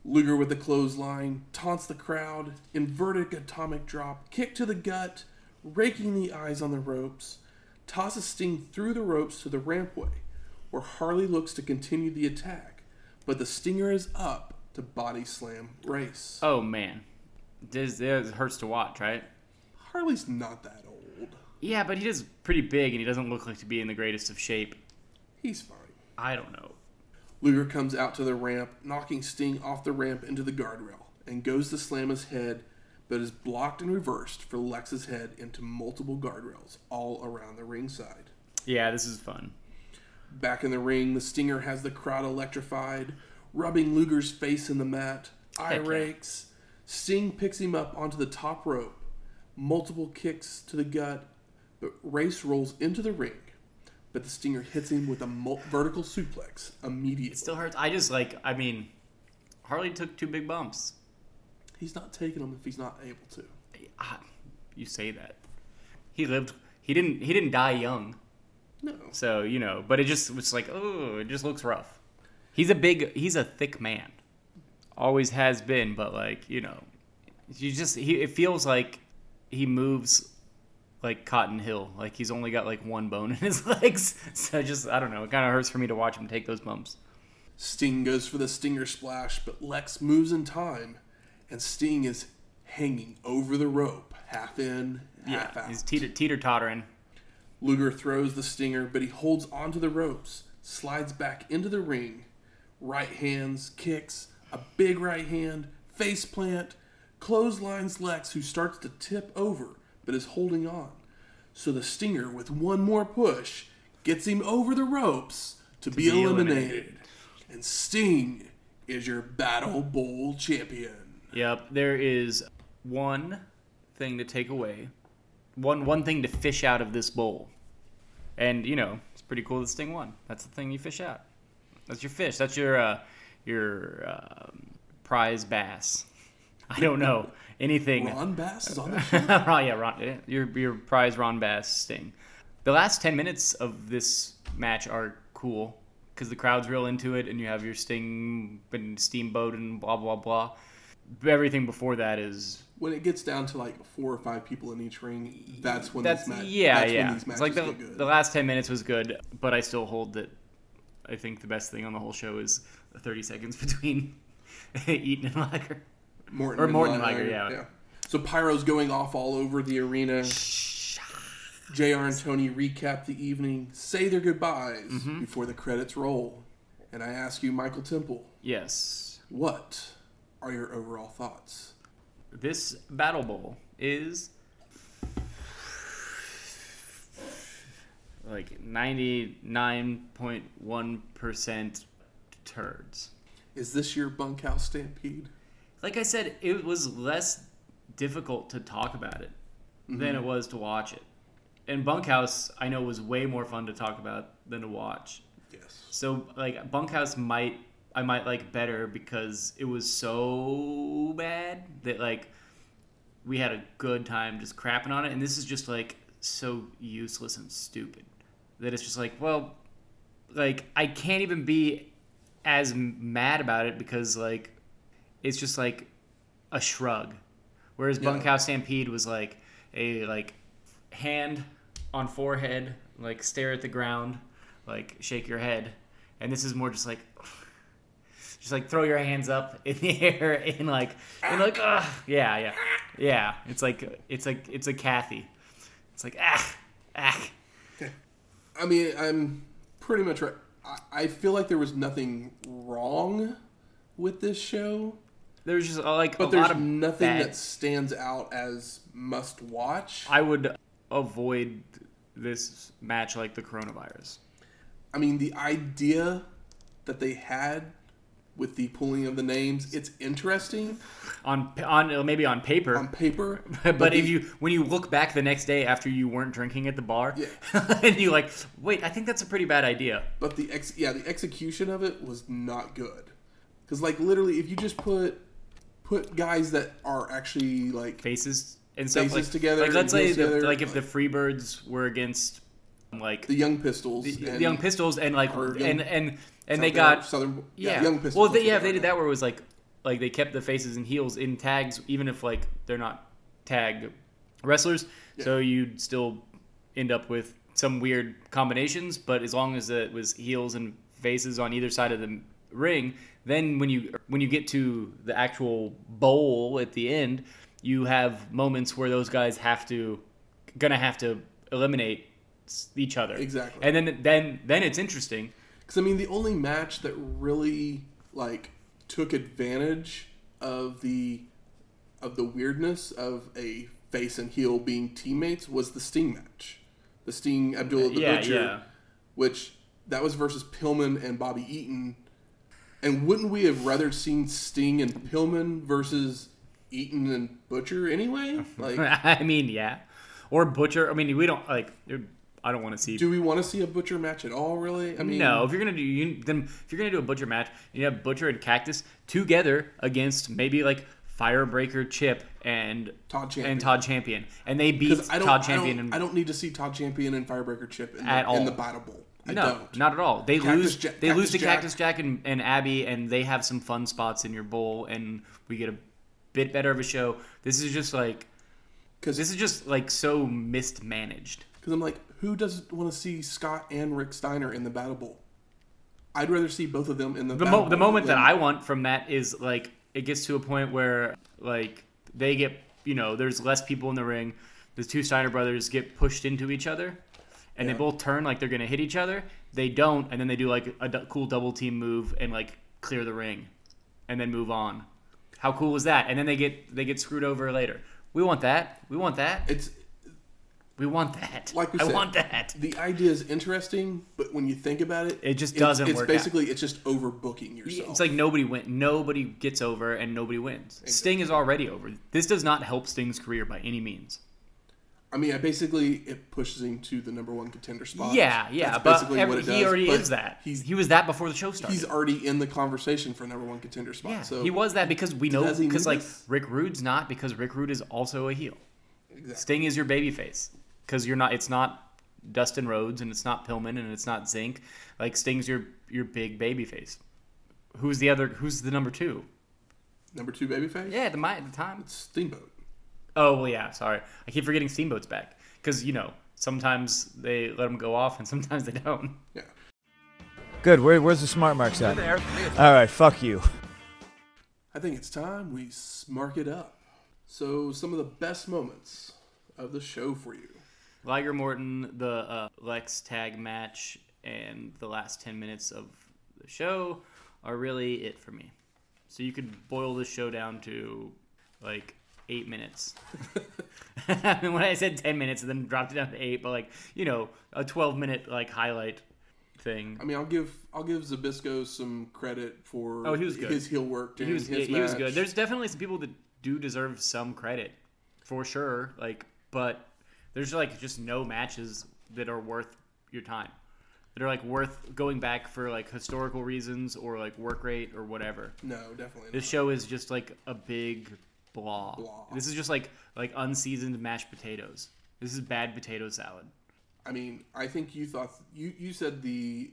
Luger with the clothesline, taunts the crowd, inverted atomic drop, kick to the gut, raking the eyes on the ropes, tosses Sting through the ropes to the rampway, where Harley looks to continue the attack, but the Stinger is up to body slam Race. Oh, man. This, this hurts to watch, right? Harley's not that old. Yeah, but he is pretty big and he doesn't look like to be in the greatest of shape. He's fine. I don't know. Luger comes out to the ramp, knocking Sting off the ramp into the guardrail, and goes to slam his head, but is blocked and reversed for Lex's head into multiple guardrails all around the ringside. Yeah, this is fun. Back in the ring, the Stinger has the crowd electrified, rubbing Luger's face in the mat. Eye Heck yeah. Sting picks him up onto the top rope. Multiple kicks to the gut, but Race rolls into the ring. But the Stinger hits him with a mul- vertical suplex immediately. It still hurts. I just like, I mean, Harley took two big bumps. He's not taking them if he's not able to. Ah, You say that. He lived. He didn't. He didn't die young. No. So you know, but it just was like, oh, it just looks rough. He's a big, he's a thick man, always has been. But like you know, you just he it feels like he moves like Cotton Hill, like he's only got like one bone in his legs. So just I don't know, it kind of hurts for me to watch him take those bumps. Sting goes for the Stinger splash, but Lex moves in time, and Sting is hanging over the rope, half in, half out. he's teeter teeter tottering. Luger throws the Stinger, but he holds onto the ropes, slides back into the ring, right hands, kicks, a big right hand, face plant, clotheslines Lex, who starts to tip over, but is holding on. So the Stinger, with one more push, gets him over the ropes to, be, be eliminated. eliminated. And Sting is your Battle Bowl champion. Yep, there is one thing to take away, one one thing to fish out of this bowl, and you know it's pretty cool that Sting won. That's the thing you fish out. That's your fish. That's your uh, your um, prize bass. I don't know anything. Ron Bass is on the show. Ron, yeah, Ron, your your prize Ron Bass Sting. The last ten minutes of this match are cool because the crowd's real into it, and you have your Sting and Steamboat and blah blah blah. Everything before that is when it gets down to like four or five people in each ring, that's when that's these matches, yeah that's yeah. When like the good. the last ten minutes was good, but I still hold that. I think the best thing on the whole show is the thirty seconds between Eaton and Liger. Morton or and Morton and Liger, Liger, yeah. So Pyro's going off all over the arena. JR and Tony recap the evening, say their goodbyes Mm-hmm. before the credits roll. And I ask you, Michael Temple, Yes, what are your overall thoughts? this battle bowl is like 99.1% turds. Is this your bunkhouse stampede? Like I said, it was less difficult to talk about it mm-hmm. than it was to watch it. And Bunkhouse, I know, was way more fun to talk about than to watch. Yes. So like Bunkhouse might I might like better because it was so bad that like we had a good time just crapping on it and this is just like so useless and stupid that it's just like well like I can't even be as mad about it because like it's just like a shrug whereas Yeah. Bunkhouse Stampede was like a like hand on forehead like stare at the ground like shake your head and this is more just like just like throw your hands up in the air and like and like Ugh. yeah yeah yeah it's like it's like it's a Kathy it's like ah ah I mean, I'm pretty much right. I, feel like there was nothing wrong with this show, there's just uh, like but a there's lot of nothing bad- that stands out as must watch. I would avoid this match like the coronavirus I mean, the idea that they had with the pulling of the names, it's interesting on on uh, maybe on paper on paper. but, if the- you when you look back the next day after you weren't drinking at the bar Yeah. and you like wait i think that's a pretty bad idea but the ex, yeah, the execution of it was not good. Because like literally, if you just put put guys that are actually like faces and stuff Faces like, together like let's say the, like if uh, the like- freebirds were against like the young pistols, the, the young pistols and like young- and and and they got southern yeah, yeah, young pistols. well they, yeah they did that where it was like like they kept the faces and heels in tags even if like they're not tag wrestlers. So you'd still end up with some weird combinations but as long as it was heels and faces on either side of the ring then when you when you get to the actual bowl at the end you have moments where those guys have to gonna have to eliminate each other Exactly. and then then then it's interesting Because I mean, the only match that really like took advantage of the of the weirdness of a face and heel being teammates was the Sting match, the Sting Abdullah the yeah Butcher, yeah which that was versus Pillman and Bobby Eaton. And wouldn't we have rather seen Sting and Pillman versus Eaton and Butcher anyway? Like, I mean, yeah. Or Butcher. I mean, we don't like. I don't want to see. do we want to see a Butcher match at all? Really? I mean, no, if you're gonna do you, then if you're gonna do a Butcher match, you have Butcher and Cactus together against maybe like Firebreaker Chip and Todd Champion. and Todd Champion, and they beat I don't, Todd I Champion. don't, and, I don't need to see Todd Champion and Firebreaker Chip in, At the, in the Battle Bowl. I no, don't. not at all. They Cactus lose. Jack- they lose Cactus to Jack. Cactus Jack and, and Abby, and they have some fun spots in your bowl, and we get a bit better of a show. This is just like Because this is just like so mismanaged. Because I'm like, who doesn't want to see Scott and Rick Steiner in the Battle Bowl? I'd rather see both of them in the The, Battle mo- the moment that I want from that is like it gets to a point where like they get you know there's less people in the ring. The two Steiner brothers get pushed into each other, and Yeah. they both turn like they're gonna hit each other. They don't, and then they do like a d- cool double team move and like clear the ring, and then move on. How cool is that? And then they get they get screwed over later. We want that. We want that. it's We want that. like we I said, want that. The idea is interesting, but when you think about it, It just doesn't It's work out. basically it's just overbooking yourself. It's like nobody went, Nobody gets over, and nobody wins. Sting is already over. This does not help Sting's career by any means. I mean, I basically it pushes him to the number one contender spot. Yeah, yeah, That's basically every, what it does, he already is that. He's he was that before the show started. he's already in the conversation for number one contender spot. yeah, so he was that because we know because like this? Rick Rude's not because Rick Rude is also a heel. Exactly. Sting is your babyface because you're not. It's not Dustin Rhodes and it's not Pillman and it's not Zenk. Like Sting's your your big baby face. Who's the other? Who's the number two? number two babyface. Yeah, at the, mi- at the time. It's Steamboat. Oh well, yeah. Sorry, I keep forgetting Steamboat's back because you know sometimes they let them go off and sometimes they don't. Yeah. Good. Where, where's the smart marks at? There. All right. Fuck you. I think it's time we smark it up. So some of the best moments of the show for you. Liger Morton, the uh, Lex tag match, and the last ten minutes of the show are really it for me. So you could boil this show down to like eight minutes. I mean, when I said ten minutes and then dropped it down to eight, but like you know, a twelve minute like highlight thing. I mean, I'll give I'll give Zbyszko some credit for Oh, he was good. his heel work during he was his he was good. There's definitely some people that do deserve some credit, for sure. Like, but there's like just no matches that are worth your time. That are like worth going back for like historical reasons or like work rate or whatever. no, definitely. This Not. show is just like a big blah. Blah. This is just like like unseasoned mashed potatoes. This is bad potato salad. I mean, I think you thought you you said the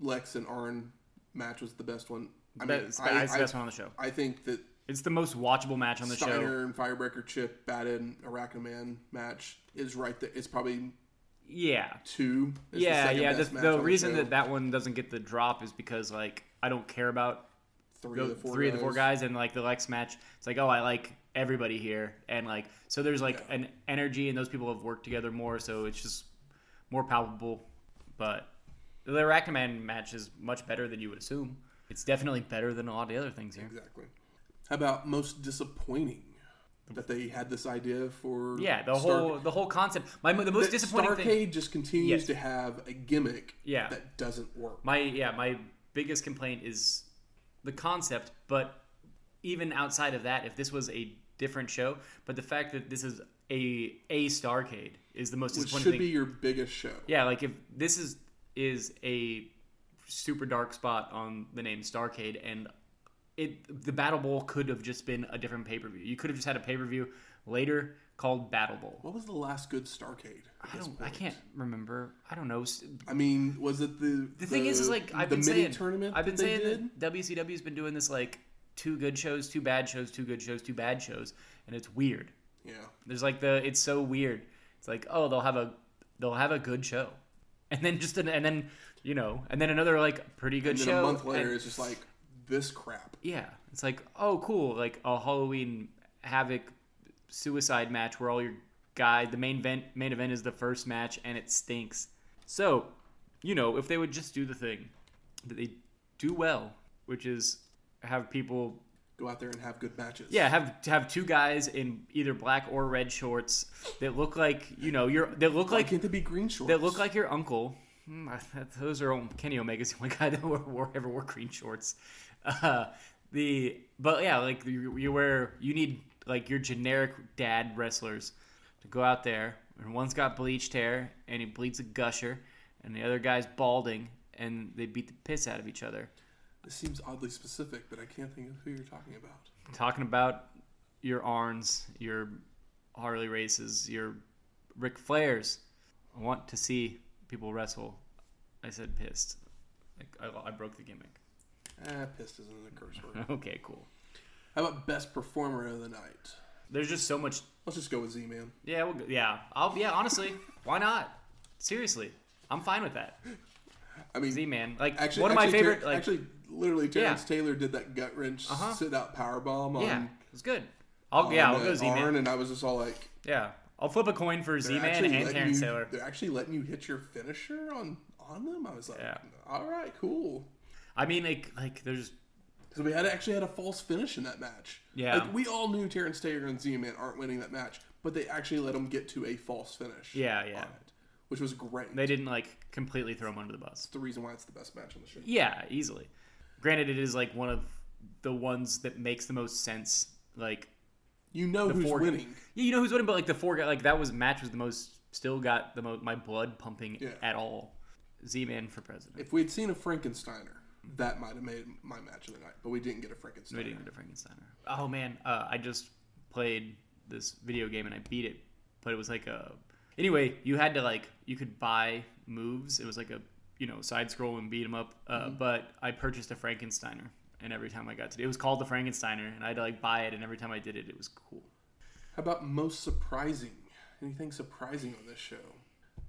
Lex and Arn match was the best one. I mean, It's, I, it's the I, best one on the show. I think that It's the most watchable match on the show. Steiner and Firebreaker Chip Batten Arachnaman match is right there. It's probably Yeah. two. It's the yeah, yeah. The, the reason show. that that one doesn't get the drop is because like I don't care about three the, of the four three of the four guys, and like the Lex match, it's like oh I like everybody here, and like so there's like Yeah. an energy, and those people have worked together more, so it's just more palpable. But the Arachnaman match is much better than you would assume. It's definitely better than a lot of the other things here. Exactly. How about most disappointing that they had this idea for? Yeah, the Star- whole the whole concept. My the most that disappointing Starcade thing. just continues Yes. to have a gimmick Yeah. that doesn't work. My yeah, my biggest complaint is the concept, but even outside of that, if this was a different show, but the fact that this is a a Starcade is the most which disappointing should thing. be your biggest show. Yeah, like if this is is a super dark spot on the name Starcade, and it the Battle Bowl could have just been a different pay per view. You could have just had a pay per view later called Battle Bowl. What was the last good Starcade? I don't. I can't remember. I don't know. I mean, was it the The thing is, is like I've the been mini saying, tournament? I've been saying did? that WCW's been doing this like two good shows, two bad shows, two good shows, two bad shows, and it's weird. Yeah, There's like the it's so weird. It's like oh they'll have a they'll have a good show, and then just an, and then you know and then another like pretty good and then show. a month later, and- it's just like this crap. yeah, it's like oh cool like a Halloween Havoc suicide match where all your guy the main event main event is the first match and it stinks. So you know if they would just do the thing that they do well, which is have people Go out there and have good matches. yeah, have have two guys in either black or red shorts that look like you know you're that look Why like can't they be green shorts? that look like your uncle. Hmm, I- Those are all- Kenny Omega's the only guy that wore, wore ever wore green shorts. Uh, the but yeah, like you, you wear you need like your generic dad wrestlers to go out there and one's got bleached hair and he bleeds a gusher and the other guy's balding and they beat the piss out of each other. This seems oddly specific, but I can't think of who you're talking about. talking about your Arns, your Harley races, your Ric Flairs. I want to see people wrestle. I said pissed. Like I, I broke the gimmick. Ah, pissed isn't a curse word. Okay, cool. How about best performer of the night? There's just so much. Let's just go with Z Man. Yeah, we'll go, yeah. I'll yeah. Honestly, why not? Seriously, I'm fine with that. I mean, Z man, like actually, one of my actually, favorite. Ter- like, actually, literally, Terrence Yeah. Taylor did that gut wrench Uh-huh. sit out power bomb on. yeah, it was good. I'll on, yeah, I'll uh, go Z Man, and I was just all like, Yeah, I'll flip a coin for Z Man and Terrence you- Taylor. They're actually letting you hit your finisher on on them. I was like, Yeah. all right, cool. I mean, like like there's So we had actually had a false finish in that match. Yeah. like we all knew Terrence Taylor and Z Man aren't winning that match, but they actually let them get to a false finish. Yeah, yeah. on it, which was great. they didn't like completely throw him under the bus. It's the reason why it's the best match on the show. Yeah, easily. Granted, it is like one of the ones that makes the most sense. Like You know who's four- winning. Yeah, you know who's winning, but like the four guy, like that was match was the most still got the most my blood pumping Yeah. at all. Z Man for president. If we had seen a Frankensteiner, that might have made my match of the night, but we didn't get a Frankensteiner. We didn't get a Frankensteiner. Oh man, uh, I just played this video game and I beat it, but it was like a. Anyway, you had to like you could buy moves. It was like a you know side scroll and beat them up. Uh, But I purchased a Frankensteiner, and every time I got to do it was called the Frankensteiner, and I had to like buy it, and every time I did it, it was cool. How about most surprising? Anything surprising on this show?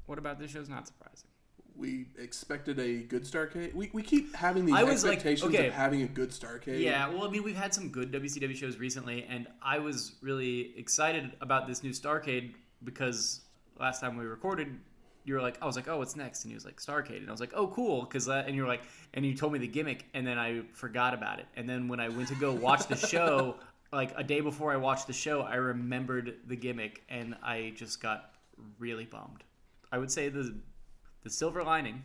What about this show's not surprising? We expected a good Starcade. We, we keep having these I was like, expectations okay. of having a good Starcade. Yeah, well, I mean, we've had some good WCW shows recently, and I was really excited about this new Starcade because last time we recorded, you were like, I was like, oh, what's next? And he was like, Starcade, and I was like, oh, cool, because uh, and you were like, and you told me the gimmick, and then I forgot about it, and then when I went to go watch the show, like a day before I watched the show, I remembered the gimmick, and I just got really bummed. I would say the the silver lining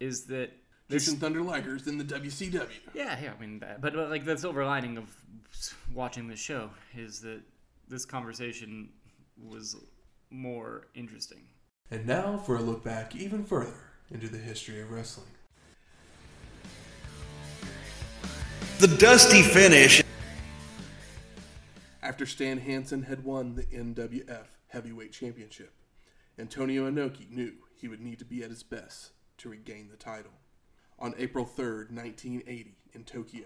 is that this Jushin Thunder Ligers in the WCW. yeah, yeah. I mean, that, but, but like the silver lining of watching the show is that this conversation was more interesting. And now for a look back even further into the history of wrestling. The dusty finish. After Stan Hansen had won the NWF Heavyweight Championship, Antonio Inoki knew he would need to be at his best to regain the title. On April 3rd, 1980, in Tokyo,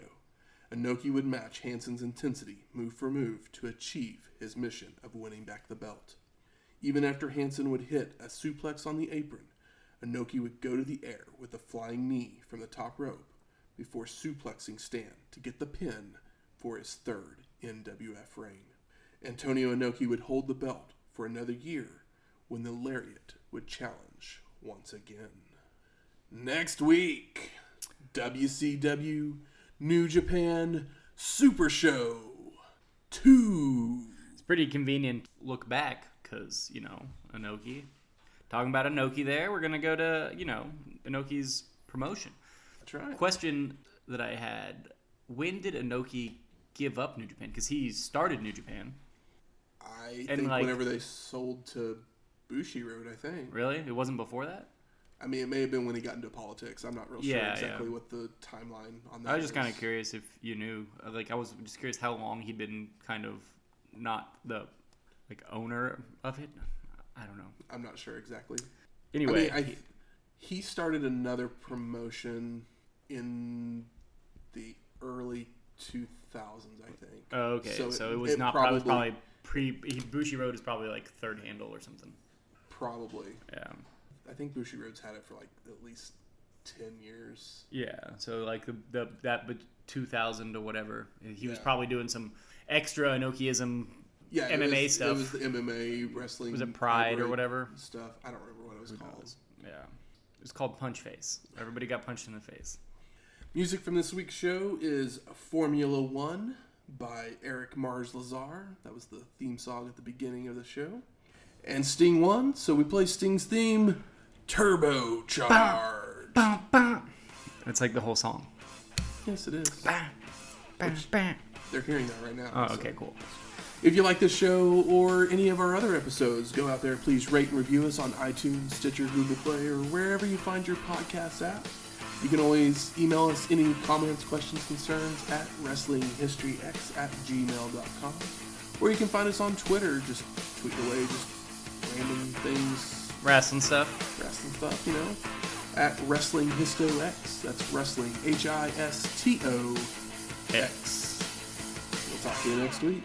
Inoki would match Hansen's intensity move for move to achieve his mission of winning back the belt. Even after Hansen would hit a suplex on the apron, Inoki would go to the air with a flying knee from the top rope before suplexing Stan to get the pin for his third NWF reign. Antonio Inoki would hold the belt for another year when the Lariat would challenge once again. Next week, WCW New Japan Super Show 2. It's pretty convenient look back because you know Inoki. Talking about Inoki, there we're gonna go to you know Inoki's promotion. That's right. Question that I had: When did Inoki give up New Japan? Because he started New Japan. I And, think like- whenever they sold to Bushiroad, I think. Really, it wasn't before that. I mean, it may have been when he got into politics. I'm not real sure Yeah, exactly yeah. what the timeline on that I was just kind of curious if you knew. Uh, Like, I was just curious how long he'd been kind of not the like owner of it. I don't know. I'm not sure exactly. Anyway, I mean, I, he started another promotion in the early 2000s, I think. oh, okay, so, so it, it- was it not. Probably, was probably- probably pre. Bushiroad is probably like third handle or something. Probably. Yeah. I think Bushiroad's had it for like at least 10 years. Yeah. So like the, the that but 2000 or whatever, he was probably doing some extra Inokiism. Yeah, MMA was, stuff. It was the MMA wrestling. Was it Pride or whatever? Stuff. I don't remember what it was called. Yeah. It was called Punch Face. Everybody got punched in the face. Music from this week's show is Formula One by Eric Mars Lazar. That was the theme song at the beginning of the show. And Sting won, so we play Sting's theme, Turbo Charge. It's like the whole song. Yes, it is. Bam, bam, bam. They're hearing that right now. Oh, so. okay, cool. If you like this show or any of our other episodes, go out there, please rate and review us on iTunes, Stitcher, Google Play, or wherever you find your podcasts at. You can always email us any comments, questions, concerns at wrestlinghistoryx at gmail.com. Or you can find us on Twitter. Just tweet away just random things, Wrestling stuff. wrestling stuff, you know, at Wrestling Histo X. That's wrestling H I S T O X. We'll talk to you next week.